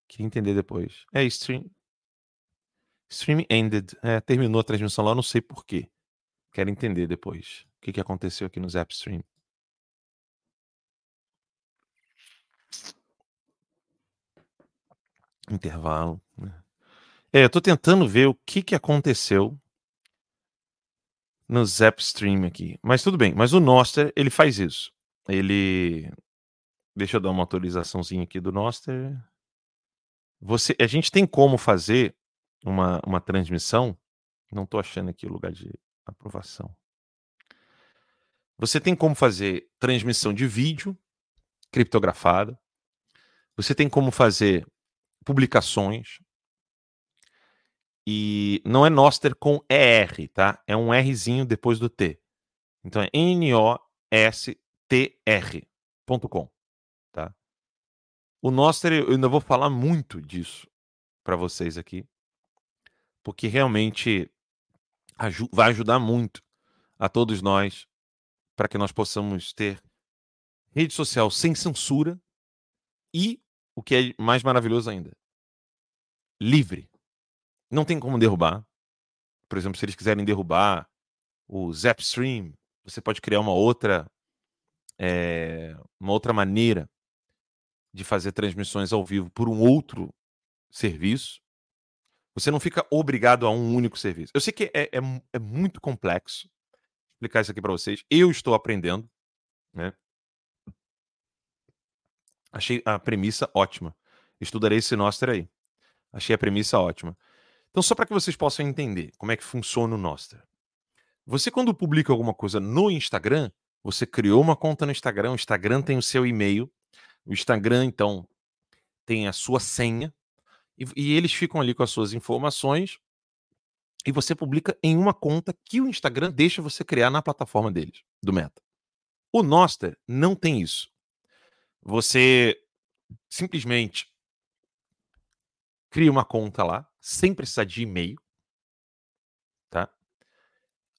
Queria entender depois. É, stream. Stream ended. É, terminou a transmissão lá, não sei porquê. Quero entender depois o que, que aconteceu aqui no Zapstream. Intervalo. Né? É, eu tô tentando ver o que, que aconteceu no Zapstream aqui. Mas tudo bem. Mas o Noster, ele faz isso. Ele. Deixa eu dar uma atualizaçãozinha aqui do Noster. Você, a gente tem como fazer uma, uma transmissão. Não estou achando aqui o lugar de aprovação. Você tem como fazer transmissão de vídeo criptografada. Você tem como fazer publicações. E não é Noster com ER, tá? É um Rzinho depois do T. Então é N-O-S-T-R.com, tá? O Noster, eu ainda vou falar muito disso para vocês aqui, porque realmente vai ajudar muito a todos nós para que nós possamos ter rede social sem censura e o que é mais maravilhoso ainda, livre. Não tem como derrubar. Por exemplo, se eles quiserem derrubar o Zapstream, você pode criar uma outra é, uma outra maneira de fazer transmissões ao vivo por um outro serviço. Você não fica obrigado a um único serviço. Eu sei que é, é, é muito complexo explicar isso aqui para vocês. Eu estou aprendendo, né? Achei a premissa ótima. Estudarei esse Noster aí. Achei a premissa ótima. Então, só para que vocês possam entender como é que funciona o Noster. Você, quando publica alguma coisa no Instagram, você criou uma conta no Instagram, o Instagram tem o seu e-mail, o Instagram, então, tem a sua senha, e, e eles ficam ali com as suas informações, e você publica em uma conta que o Instagram deixa você criar na plataforma deles, do Meta. O Noster não tem isso. Você simplesmente cria uma conta lá, sem precisar de e-mail, tá?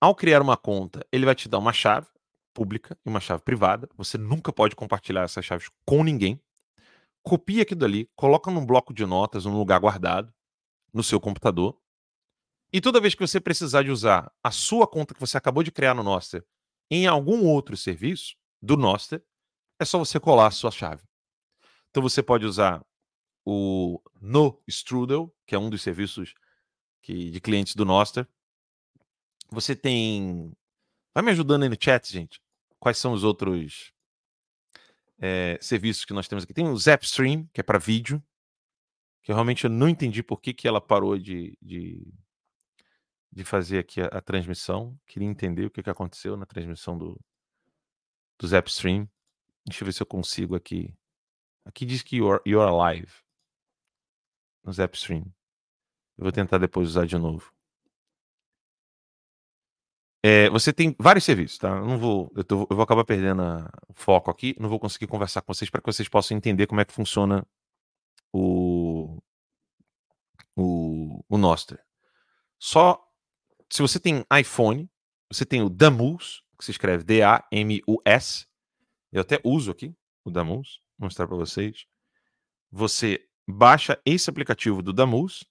Ao criar uma conta, ele vai te dar uma chave pública e uma chave privada. Você nunca pode compartilhar essas chaves com ninguém. Copia aquilo dali, coloca num bloco de notas, num lugar guardado, no seu computador. E toda vez que você precisar de usar a sua conta que você acabou de criar no Noster em algum outro serviço do Noster, é só você colar a sua chave. Então você pode usar o No Strudel, que é um dos serviços que, de clientes do Noster. Você tem. Vai me ajudando aí no chat, gente. Quais são os outros é, serviços que nós temos aqui? Tem o Zapstream, que é para vídeo, que eu realmente eu não entendi por que, que ela parou de, de, de fazer aqui a, a, transmissão. Queria entender o que, que aconteceu na transmissão do, do Zapstream. Deixa eu ver se eu consigo aqui. Aqui diz que you're, you're alive no Zapstream. Eu vou tentar depois usar de novo. É, você tem vários serviços, tá? Eu não vou, eu, tô, eu vou acabar perdendo o foco aqui. Não vou conseguir conversar com vocês para que vocês possam entender como é que funciona o o, o Nostr. Só se você tem iPhone, você tem o Damus, que se escreve D-A-M-U-S, eu até uso aqui o Damus, vou mostrar para vocês. Você baixa esse aplicativo do Damus,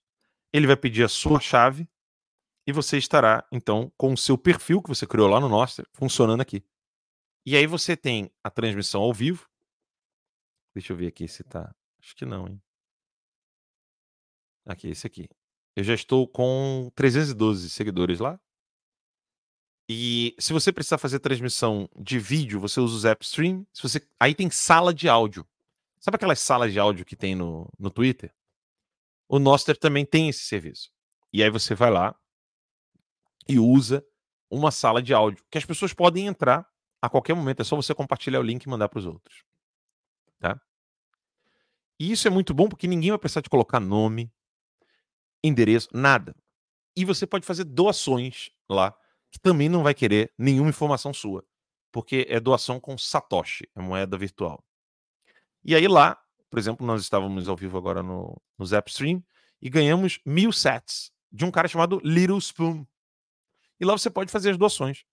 ele vai pedir a sua chave e você estará, então, com o seu perfil que você criou lá no Noster funcionando aqui. E aí você tem a transmissão ao vivo. Deixa eu ver aqui se tá. Acho que não, hein? Aqui, esse aqui. Eu já estou com 312 seguidores lá. E se você precisar fazer transmissão de vídeo, você usa o Zapstream. Se você... Aí tem sala de áudio. Sabe aquelas salas de áudio que tem no, no Twitter? O Noster também tem esse serviço. E aí você vai lá e usa uma sala de áudio que as pessoas podem entrar a qualquer momento. É só você compartilhar o link e mandar para os outros. Tá? E isso é muito bom porque ninguém vai precisar de colocar nome, endereço, nada. E você pode fazer doações lá que também não vai querer nenhuma informação sua. porque é doação com Satoshi, é moeda virtual. E aí lá, por exemplo, nós estávamos ao vivo agora no, no Zapstream e ganhamos mil sets de um cara chamado Little Spoon. E lá você pode fazer as doações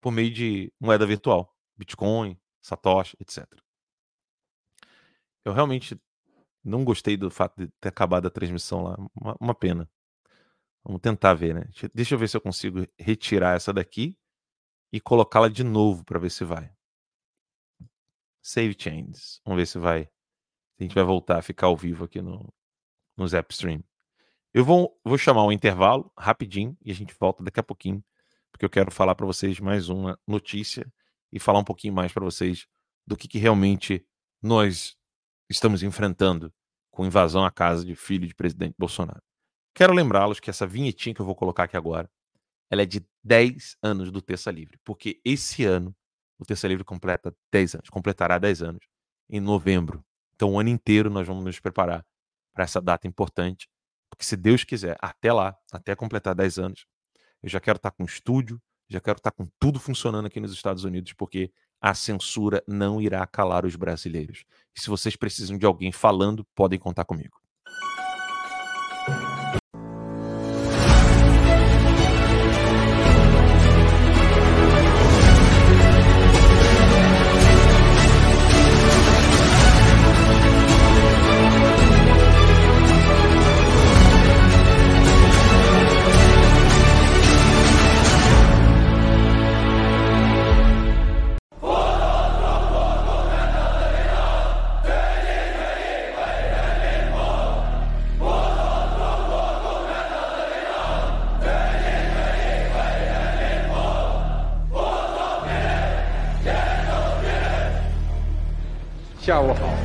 por meio de moeda virtual, Bitcoin, Satoshi, etc. Eu realmente não gostei do fato de ter acabado a transmissão lá. Uma, uma pena. Vamos tentar ver, né? Deixa eu ver se eu consigo retirar essa daqui e colocá-la de novo para ver se vai. Save changes. Vamos ver se vai. A gente vai voltar a ficar ao vivo aqui no, no Zapstream. Eu vou, vou chamar um intervalo rapidinho e a gente volta daqui a pouquinho, porque eu quero falar para vocês mais uma notícia e falar um pouquinho mais para vocês do que, que realmente nós estamos enfrentando com invasão à casa de filho de presidente Bolsonaro. Quero lembrá-los que essa vinhetinha que eu vou colocar aqui agora, ela é de 10 anos do Terça Livre, porque esse ano o Terça Livre completa 10 anos, completará 10 anos em novembro. Então, o ano inteiro nós vamos nos preparar para essa data importante, porque se Deus quiser, até lá, até completar 10 anos, eu já quero estar com estúdio, já quero estar com tudo funcionando aqui nos Estados Unidos, porque a censura não irá calar os brasileiros. E se vocês precisam de alguém falando, podem contar comigo.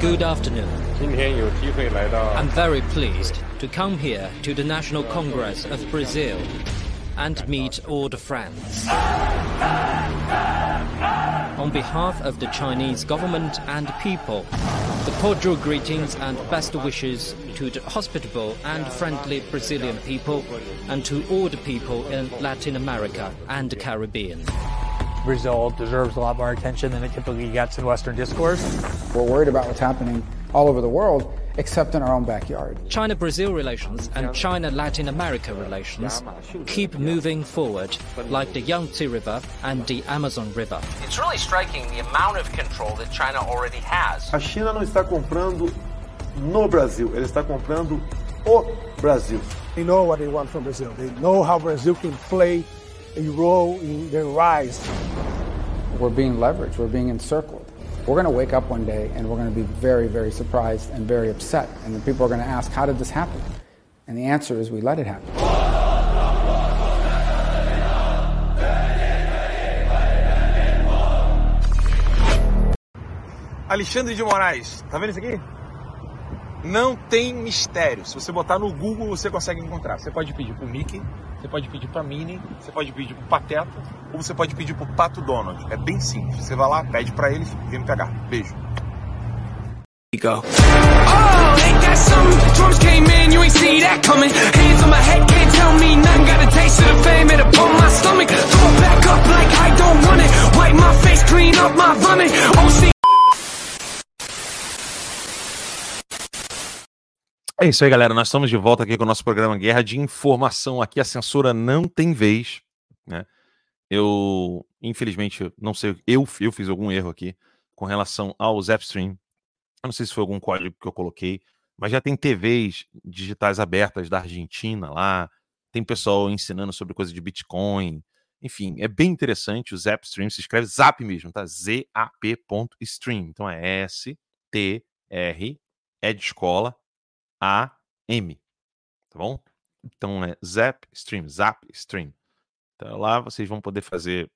Good afternoon. I'm very pleased to come here to the National Congress of Brazil and meet all the friends. On behalf of the Chinese government and people, the cordial greetings and best wishes to the hospitable and friendly Brazilian people and to all the people in Latin America and the Caribbean. Brazil deserves a lot more attention than it typically gets in Western discourse. We're worried about what's happening all over the world, except in our own backyard. China Brazil relations and China Latin America relations keep moving forward, like the Yangtze River and the Amazon River. It's really striking the amount of control that China already has. A China não está comprando no Brasil, ela está comprando o Brasil. They know what they want from Brazil. They know how Brazil can play a role in their rise. We're being leveraged, we're being encircled. We're going to wake up one day and we're going to be very, very surprised and very upset. And then people are going to ask, How did this happen? And the answer is, We let it happen. Alexandre de Moraes, tá vendo isso aqui? Não tem mistério. Se você botar no Google, você consegue encontrar. Você pode pedir pro Mickey, você pode pedir para Minnie, você pode pedir para Pateta ou você pode pedir para o Pato Donald. É bem simples. Você vai lá, pede para eles, vem me pegar. Beijo. Go. Oh, É isso aí, galera. Nós estamos de volta aqui com o nosso programa Guerra de Informação. Aqui a censura não tem vez, né? Eu, infelizmente, não sei, eu, eu fiz algum erro aqui com relação ao Zapstream. Eu não sei se foi algum código que eu coloquei, mas já tem TVs digitais abertas da Argentina lá, tem pessoal ensinando sobre coisa de Bitcoin. Enfim, é bem interessante. O Zapstream se escreve Zap mesmo, tá? Z-A-P.stream. Então é S-T-R, é de escola, AM, tá bom? Então é Zap Stream, Zap Stream. Então lá vocês vão poder fazer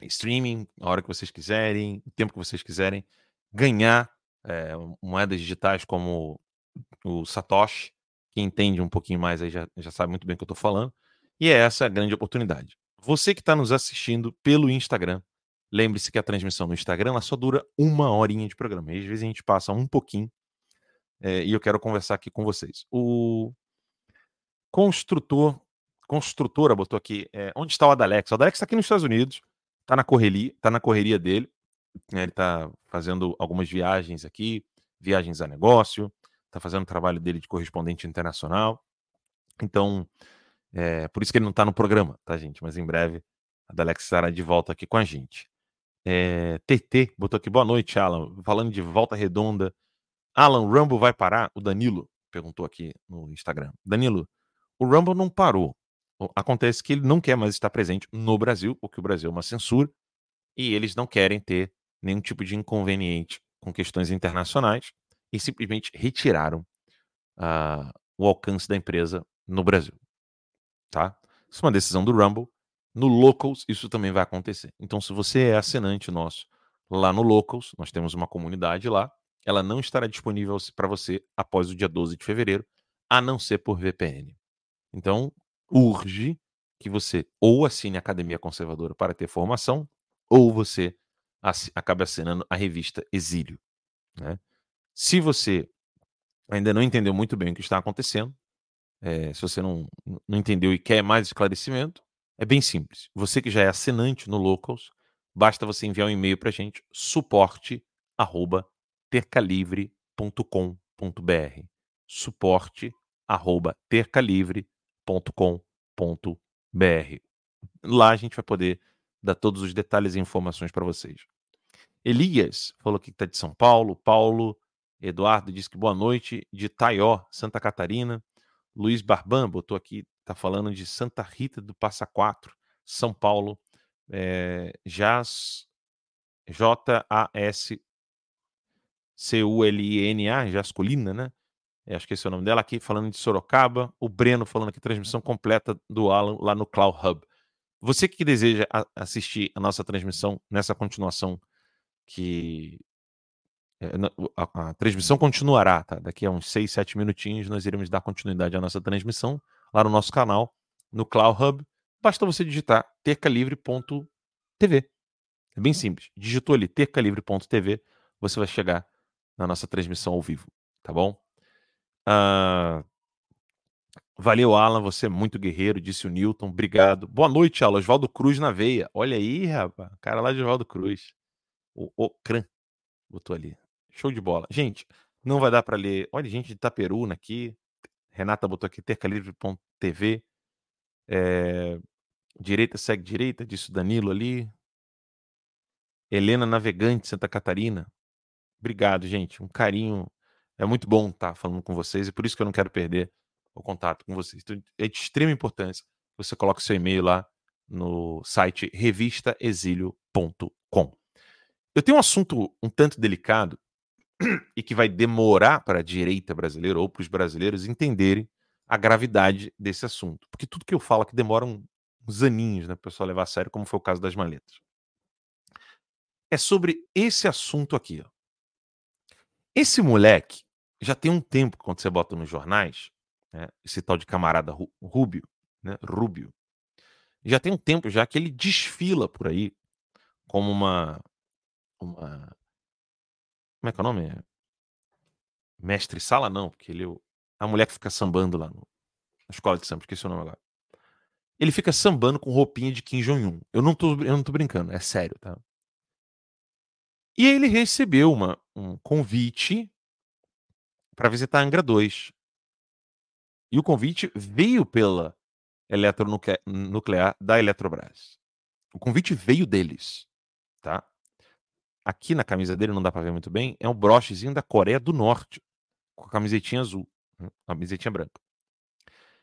streaming a hora que vocês quiserem, o tempo que vocês quiserem, ganhar é, moedas digitais como o Satoshi, que entende um pouquinho mais aí já, já sabe muito bem o que eu estou falando, e é essa a grande oportunidade. Você que está nos assistindo pelo Instagram, lembre-se que a transmissão no Instagram ela só dura uma horinha de programa, e às vezes a gente passa um pouquinho é, e eu quero conversar aqui com vocês. O construtor, construtora botou aqui, é, onde está o Adalex? O Adalex está aqui nos Estados Unidos, tá na correria, tá na correria dele. Né? Ele tá fazendo algumas viagens aqui, viagens a negócio, tá fazendo o trabalho dele de correspondente internacional. Então, é, por isso que ele não tá no programa, tá, gente? Mas em breve a Dalex estará de volta aqui com a gente. É, TT botou aqui, boa noite, Alan. Falando de volta redonda. Alan, Rumble vai parar? O Danilo perguntou aqui no Instagram. Danilo, o Rumble não parou. Acontece que ele não quer mais estar presente no Brasil, porque o Brasil é uma censura, e eles não querem ter nenhum tipo de inconveniente com questões internacionais e simplesmente retiraram uh, o alcance da empresa no Brasil. Tá? Isso é uma decisão do Rumble. No Locals, isso também vai acontecer. Então, se você é assinante nosso lá no Locals, nós temos uma comunidade lá, ela não estará disponível para você após o dia 12 de fevereiro, a não ser por VPN. Então, urge que você ou assine a Academia Conservadora para ter formação, ou você acabe assinando a revista Exílio. Né? Se você ainda não entendeu muito bem o que está acontecendo, é, se você não, não entendeu e quer mais esclarecimento, é bem simples. Você que já é assinante no Locals, basta você enviar um e-mail para a gente, suporte arroba tercalivre.com.br. Suporte arroba tercalivre.com.br. Lá a gente vai poder dar todos os detalhes e informações para vocês. Elias falou que está de São Paulo. Paulo Eduardo disse que boa noite de Taió, Santa Catarina. Luiz Barban botou aqui, está falando de Santa Rita do Passa Quatro, São Paulo. É, Jas, J-A-S C-U-L-I-N-A, Jasculina, né? É, acho que esse é o nome dela aqui, falando de Sorocaba. O Breno falando aqui, transmissão completa do Alan lá no Cloud Hub. Você que deseja assistir a nossa transmissão nessa continuação, que é, a, a, transmissão continuará, tá? Daqui a uns 6, 7 minutinhos nós iremos dar continuidade à nossa transmissão lá no nosso canal, no Cloud Hub. Basta você digitar tercalivre.tv. É bem simples. Digitou ali tercalivre.tv, você vai chegar na nossa transmissão ao vivo, tá bom? Uh, valeu, Alan, você é muito guerreiro, disse o Newton, obrigado. Boa noite, Alan, Oswaldo Cruz na veia. Olha aí, rapaz, cara lá de Oswaldo Cruz. O Ocran botou ali. Show de bola. Gente, não vai dar para ler. Olha, gente de Itaperuna aqui. Renata botou aqui tercalivre.tv. É... Direita segue direita, disse o Danilo ali. Helena Navegante, Santa Catarina. Obrigado, gente. Um carinho. É muito bom estar falando com vocês e por isso que eu não quero perder o contato com vocês. Então, é de extrema importância que você coloque seu e-mail lá no site revistaexílio.com. Eu tenho um assunto um tanto delicado e que vai demorar para a direita brasileira ou para os brasileiros entenderem a gravidade desse assunto. Porque tudo que eu falo aqui demora uns aninhos né, para o pessoal levar a sério, como foi o caso das maletas. É sobre esse assunto aqui. Ó. Esse moleque já tem um tempo, quando você bota nos jornais, né, esse tal de camarada Rubio, né, Rubio, já tem um tempo já que ele desfila por aí como uma. uma como é que é o nome? Mestre sala, não, porque ele. É a mulher que fica sambando lá no, na escola de samba, esqueci o nome agora. Ele fica sambando com roupinha de Kim Jong-un. Eu, não eu não tô brincando, é sério, tá? E ele recebeu uma, um convite para visitar Angra 2. E o convite veio pela eletronuclear da Eletrobras. O convite veio deles, tá? Aqui na camisa dele, não dá para ver muito bem, é um brochezinho da Coreia do Norte, com a camisetinha azul, né? a camisetinha branca.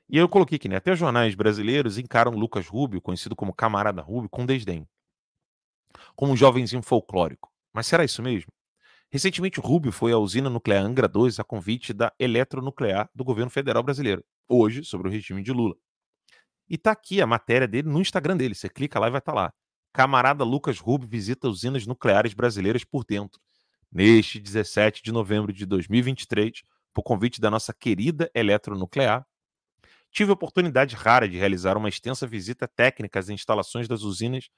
E eu coloquei aqui, né? Até jornais brasileiros encaram Lucas Rubio, conhecido como Camarada Rubio, com desdém. Como um jovenzinho folclórico. Mas será isso mesmo? Recentemente, o Rubio foi à usina nuclear Angra 2 a convite da Eletronuclear do governo federal brasileiro, hoje sobre o regime de Lula. E tá aqui a matéria dele no Instagram dele. Você clica lá e vai estar tá lá. Camarada Lucas Rubio visita usinas nucleares brasileiras por dentro. Neste 17 de novembro de 2023, por convite da nossa querida Eletronuclear, tive a oportunidade rara de realizar uma extensa visita técnica às instalações das usinas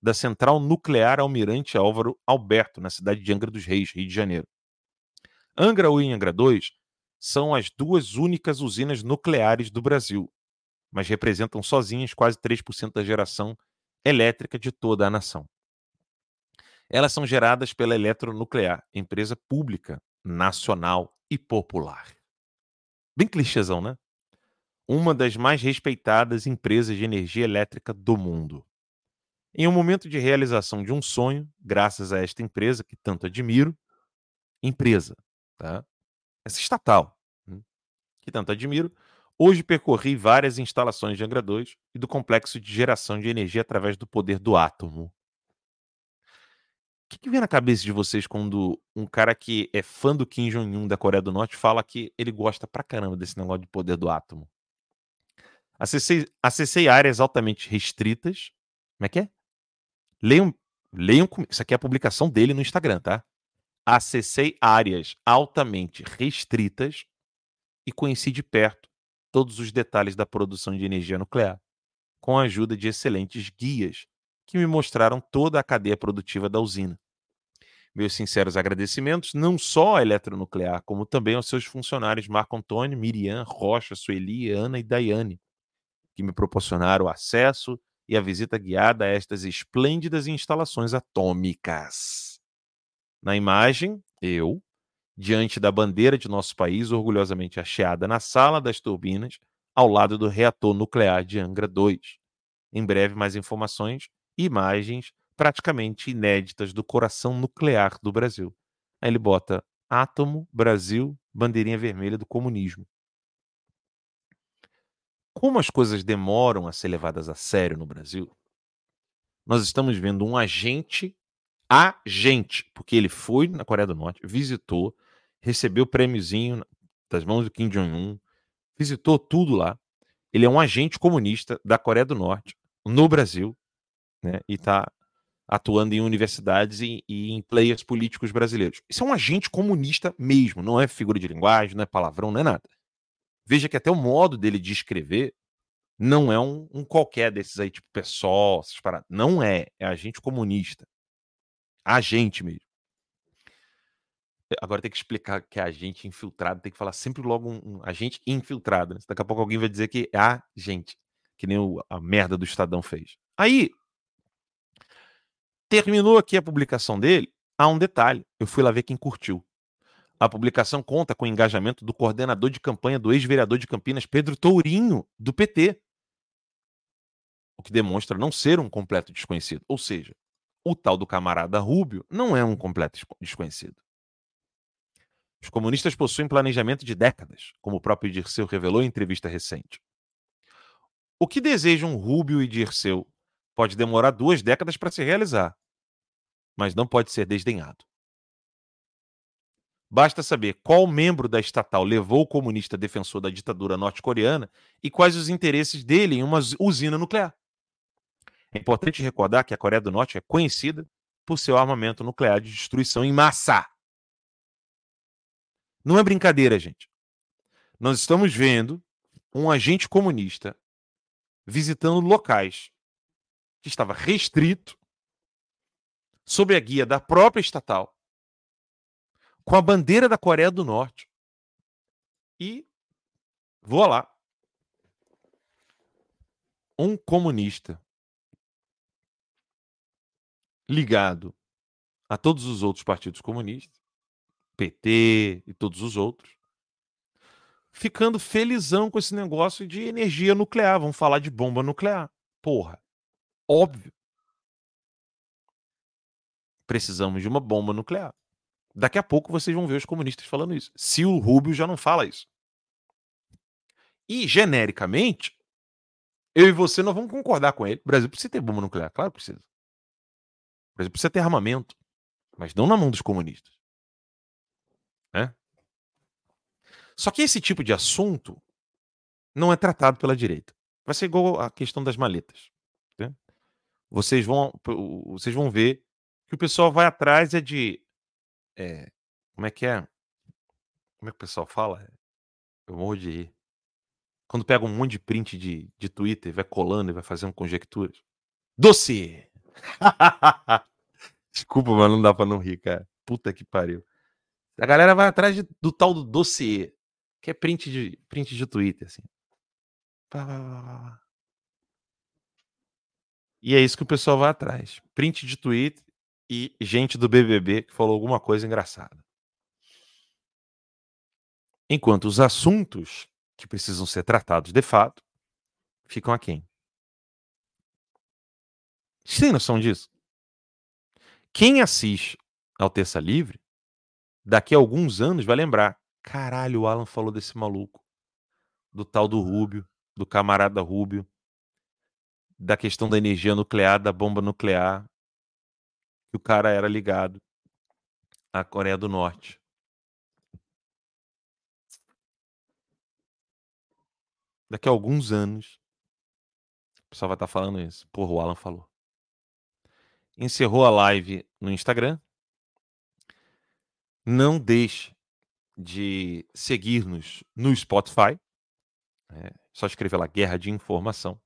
da Central Nuclear Almirante Álvaro Alberto, na cidade de Angra dos Reis, Rio de Janeiro. Angra 1 e Angra 2 são as duas únicas usinas nucleares do Brasil, mas representam sozinhas quase 3% da geração elétrica de toda a nação. Elas são geradas pela Eletronuclear, empresa pública, nacional e popular. Bem clichêzão, né? Uma das mais respeitadas empresas de energia elétrica do mundo. Em um momento de realização de um sonho, graças a esta empresa que tanto admiro, empresa, tá? Essa estatal, hum, que tanto admiro, hoje percorri várias instalações de Angra 2 e do complexo de geração de energia através do poder do átomo. O que, que vem na cabeça de vocês quando um cara que é fã do Kim Jong-un da Coreia do Norte fala que ele gosta pra caramba desse negócio de poder do átomo? Acessei, acessei áreas altamente restritas. Como é que é? Leiam, leiam comigo. Isso aqui é a publicação dele no Instagram, tá? Acessei áreas altamente restritas e conheci de perto todos os detalhes da produção de energia nuclear, com a ajuda de excelentes guias que me mostraram toda a cadeia produtiva da usina. Meus sinceros agradecimentos não só à Eletronuclear, como também aos seus funcionários Marco Antônio, Miriam, Rocha, Sueli, Ana e Daiane, que me proporcionaram acesso e a visita guiada a estas esplêndidas instalações atômicas. Na imagem, eu, diante da bandeira de nosso país orgulhosamente hasteada na sala das turbinas, ao lado do reator nuclear de Angra 2. Em breve, mais informações e imagens praticamente inéditas do coração nuclear do Brasil. Aí ele bota átomo, Brasil, bandeirinha vermelha do comunismo como as coisas demoram a ser levadas a sério no Brasil, nós estamos vendo um agente, agente, porque ele foi na Coreia do Norte, visitou, recebeu o prêmiozinho das mãos do Kim Jong-un, visitou tudo lá. Ele é um agente comunista da Coreia do Norte no Brasil, né? E está atuando em universidades e, e, em players políticos brasileiros. Isso é um agente comunista mesmo, não é figura de linguagem, não é palavrão, não é nada. Veja que até o modo dele de escrever não é um, um qualquer desses aí, tipo pessoal, essas paradas. Não é. É agente comunista. Agente mesmo. Agora tem que explicar que é agente infiltrado, tem que falar sempre logo um, um agente infiltrado. Né? Daqui a pouco alguém vai dizer que é agente, que nem o, a merda do Estadão fez. Aí, terminou aqui a publicação dele, há um detalhe. Eu fui lá ver quem curtiu. A publicação conta com o engajamento do coordenador de campanha do ex-vereador de Campinas, Pedro Tourinho, do PT. O que demonstra não ser um completo desconhecido. Ou seja, o tal do camarada Rubio não é um completo desconhecido. Os comunistas possuem planejamento de décadas, como o próprio Dirceu revelou em entrevista recente. O que desejam Rubio e Dirceu pode demorar duas décadas para se realizar, mas não pode ser desdenhado. Basta saber qual membro da estatal levou o comunista defensor da ditadura norte-coreana e quais os interesses dele em uma usina nuclear. É importante recordar que a Coreia do Norte é conhecida por seu armamento nuclear de destruição em massa. Não é brincadeira, gente. Nós estamos vendo um agente comunista visitando locais que estava restrito sob a guia da própria estatal com a bandeira da Coreia do Norte. E vou lá. Um comunista ligado a todos os outros partidos comunistas, PT e todos os outros, ficando felizão com esse negócio de energia nuclear. Vamos falar de bomba nuclear. Porra, óbvio. Precisamos de uma bomba nuclear. Daqui a pouco vocês vão ver os comunistas falando isso. Se o Rubio já não fala isso. E, genericamente, eu e você não vamos concordar com ele. O Brasil precisa ter bomba nuclear, claro que precisa. O Brasil precisa ter armamento, mas não na mão dos comunistas. Né? Só que esse tipo de assunto não é tratado pela direita. Vai ser igual a questão das maletas. Né? Vocês, vão, vocês vão ver que o pessoal vai atrás é de é, como é que é? Como é que o pessoal fala? Eu morro de rir. Quando pega um monte de print de, de Twitter, vai colando e vai fazendo conjecturas. Dossiê! Desculpa, mas não dá pra não rir, cara. Puta que pariu. A galera vai atrás de, do tal do dossiê, que é print de, print de Twitter, assim. E é isso que o pessoal vai atrás. Print de Twitter e gente do BBB que falou alguma coisa engraçada. Enquanto os assuntos que precisam ser tratados de fato ficam aquém. Você tem noção disso? Quem assiste ao Terça Livre, daqui a alguns anos vai lembrar. Caralho, o Alan falou desse maluco. Do tal do Rubio, do camarada Rubio, da questão da energia nuclear, da bomba nuclear, que o cara era ligado à Coreia do Norte. Daqui a alguns anos, o pessoal vai estar falando isso. Porra, o Alan falou. Encerrou a live no Instagram. Não deixe de seguir-nos no Spotify. É só escrever lá Guerra de Informação.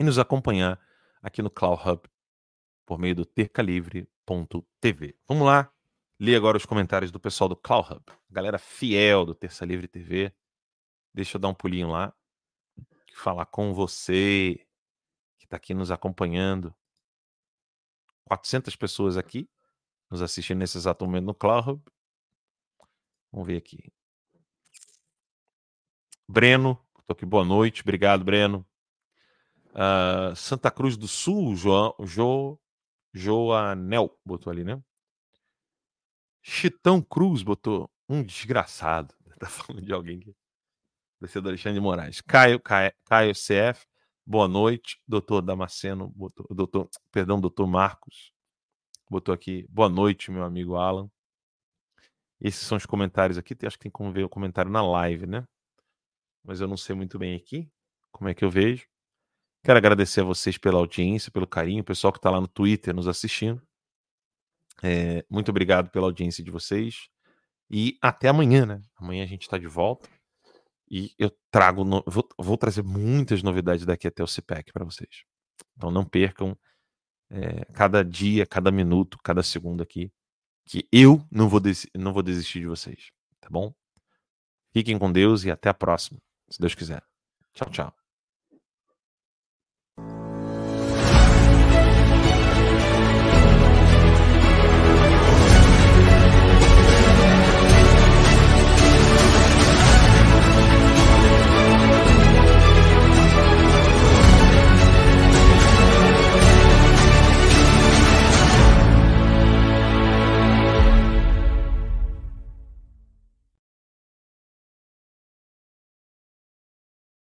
E nos acompanhar aqui no Cloud Hub por meio do tercalivre.tv. Vamos lá, ler agora os comentários do pessoal do Cloud Hub, galera fiel do Terça Livre TV. Deixa eu dar um pulinho lá, falar com você que está aqui nos acompanhando. 400 pessoas aqui nos assistindo nesse exato momento no Cloud Hub. Vamos ver aqui. Breno, tô aqui, boa noite, obrigado, Breno. Uh, Santa Cruz do Sul, João, jo, Joanel botou ali, né? Chitão Cruz botou um desgraçado. Tá falando de alguém aqui. Descedor Alexandre de Moraes. Caio, Caio, Caio CF, boa noite. Doutor Damasceno, botou, doutor, perdão, doutor Marcos, botou aqui, boa noite, meu amigo Alan. Esses são os comentários aqui. Acho que tem como ver o comentário na live, né? Mas eu não sei muito bem aqui como é que eu vejo. Quero agradecer a vocês pela audiência, pelo carinho, o pessoal que está lá no Twitter nos assistindo. É, muito obrigado pela audiência de vocês. E até amanhã, né? Amanhã a gente está de volta. E eu trago, no... vou, vou, trazer muitas novidades daqui até o CPEC para vocês. Então não percam é, cada dia, cada minuto, cada segundo aqui, que eu não vou, não vou desistir de vocês. Tá bom? Fiquem com Deus e até a próxima, se Deus quiser. Tchau, tchau.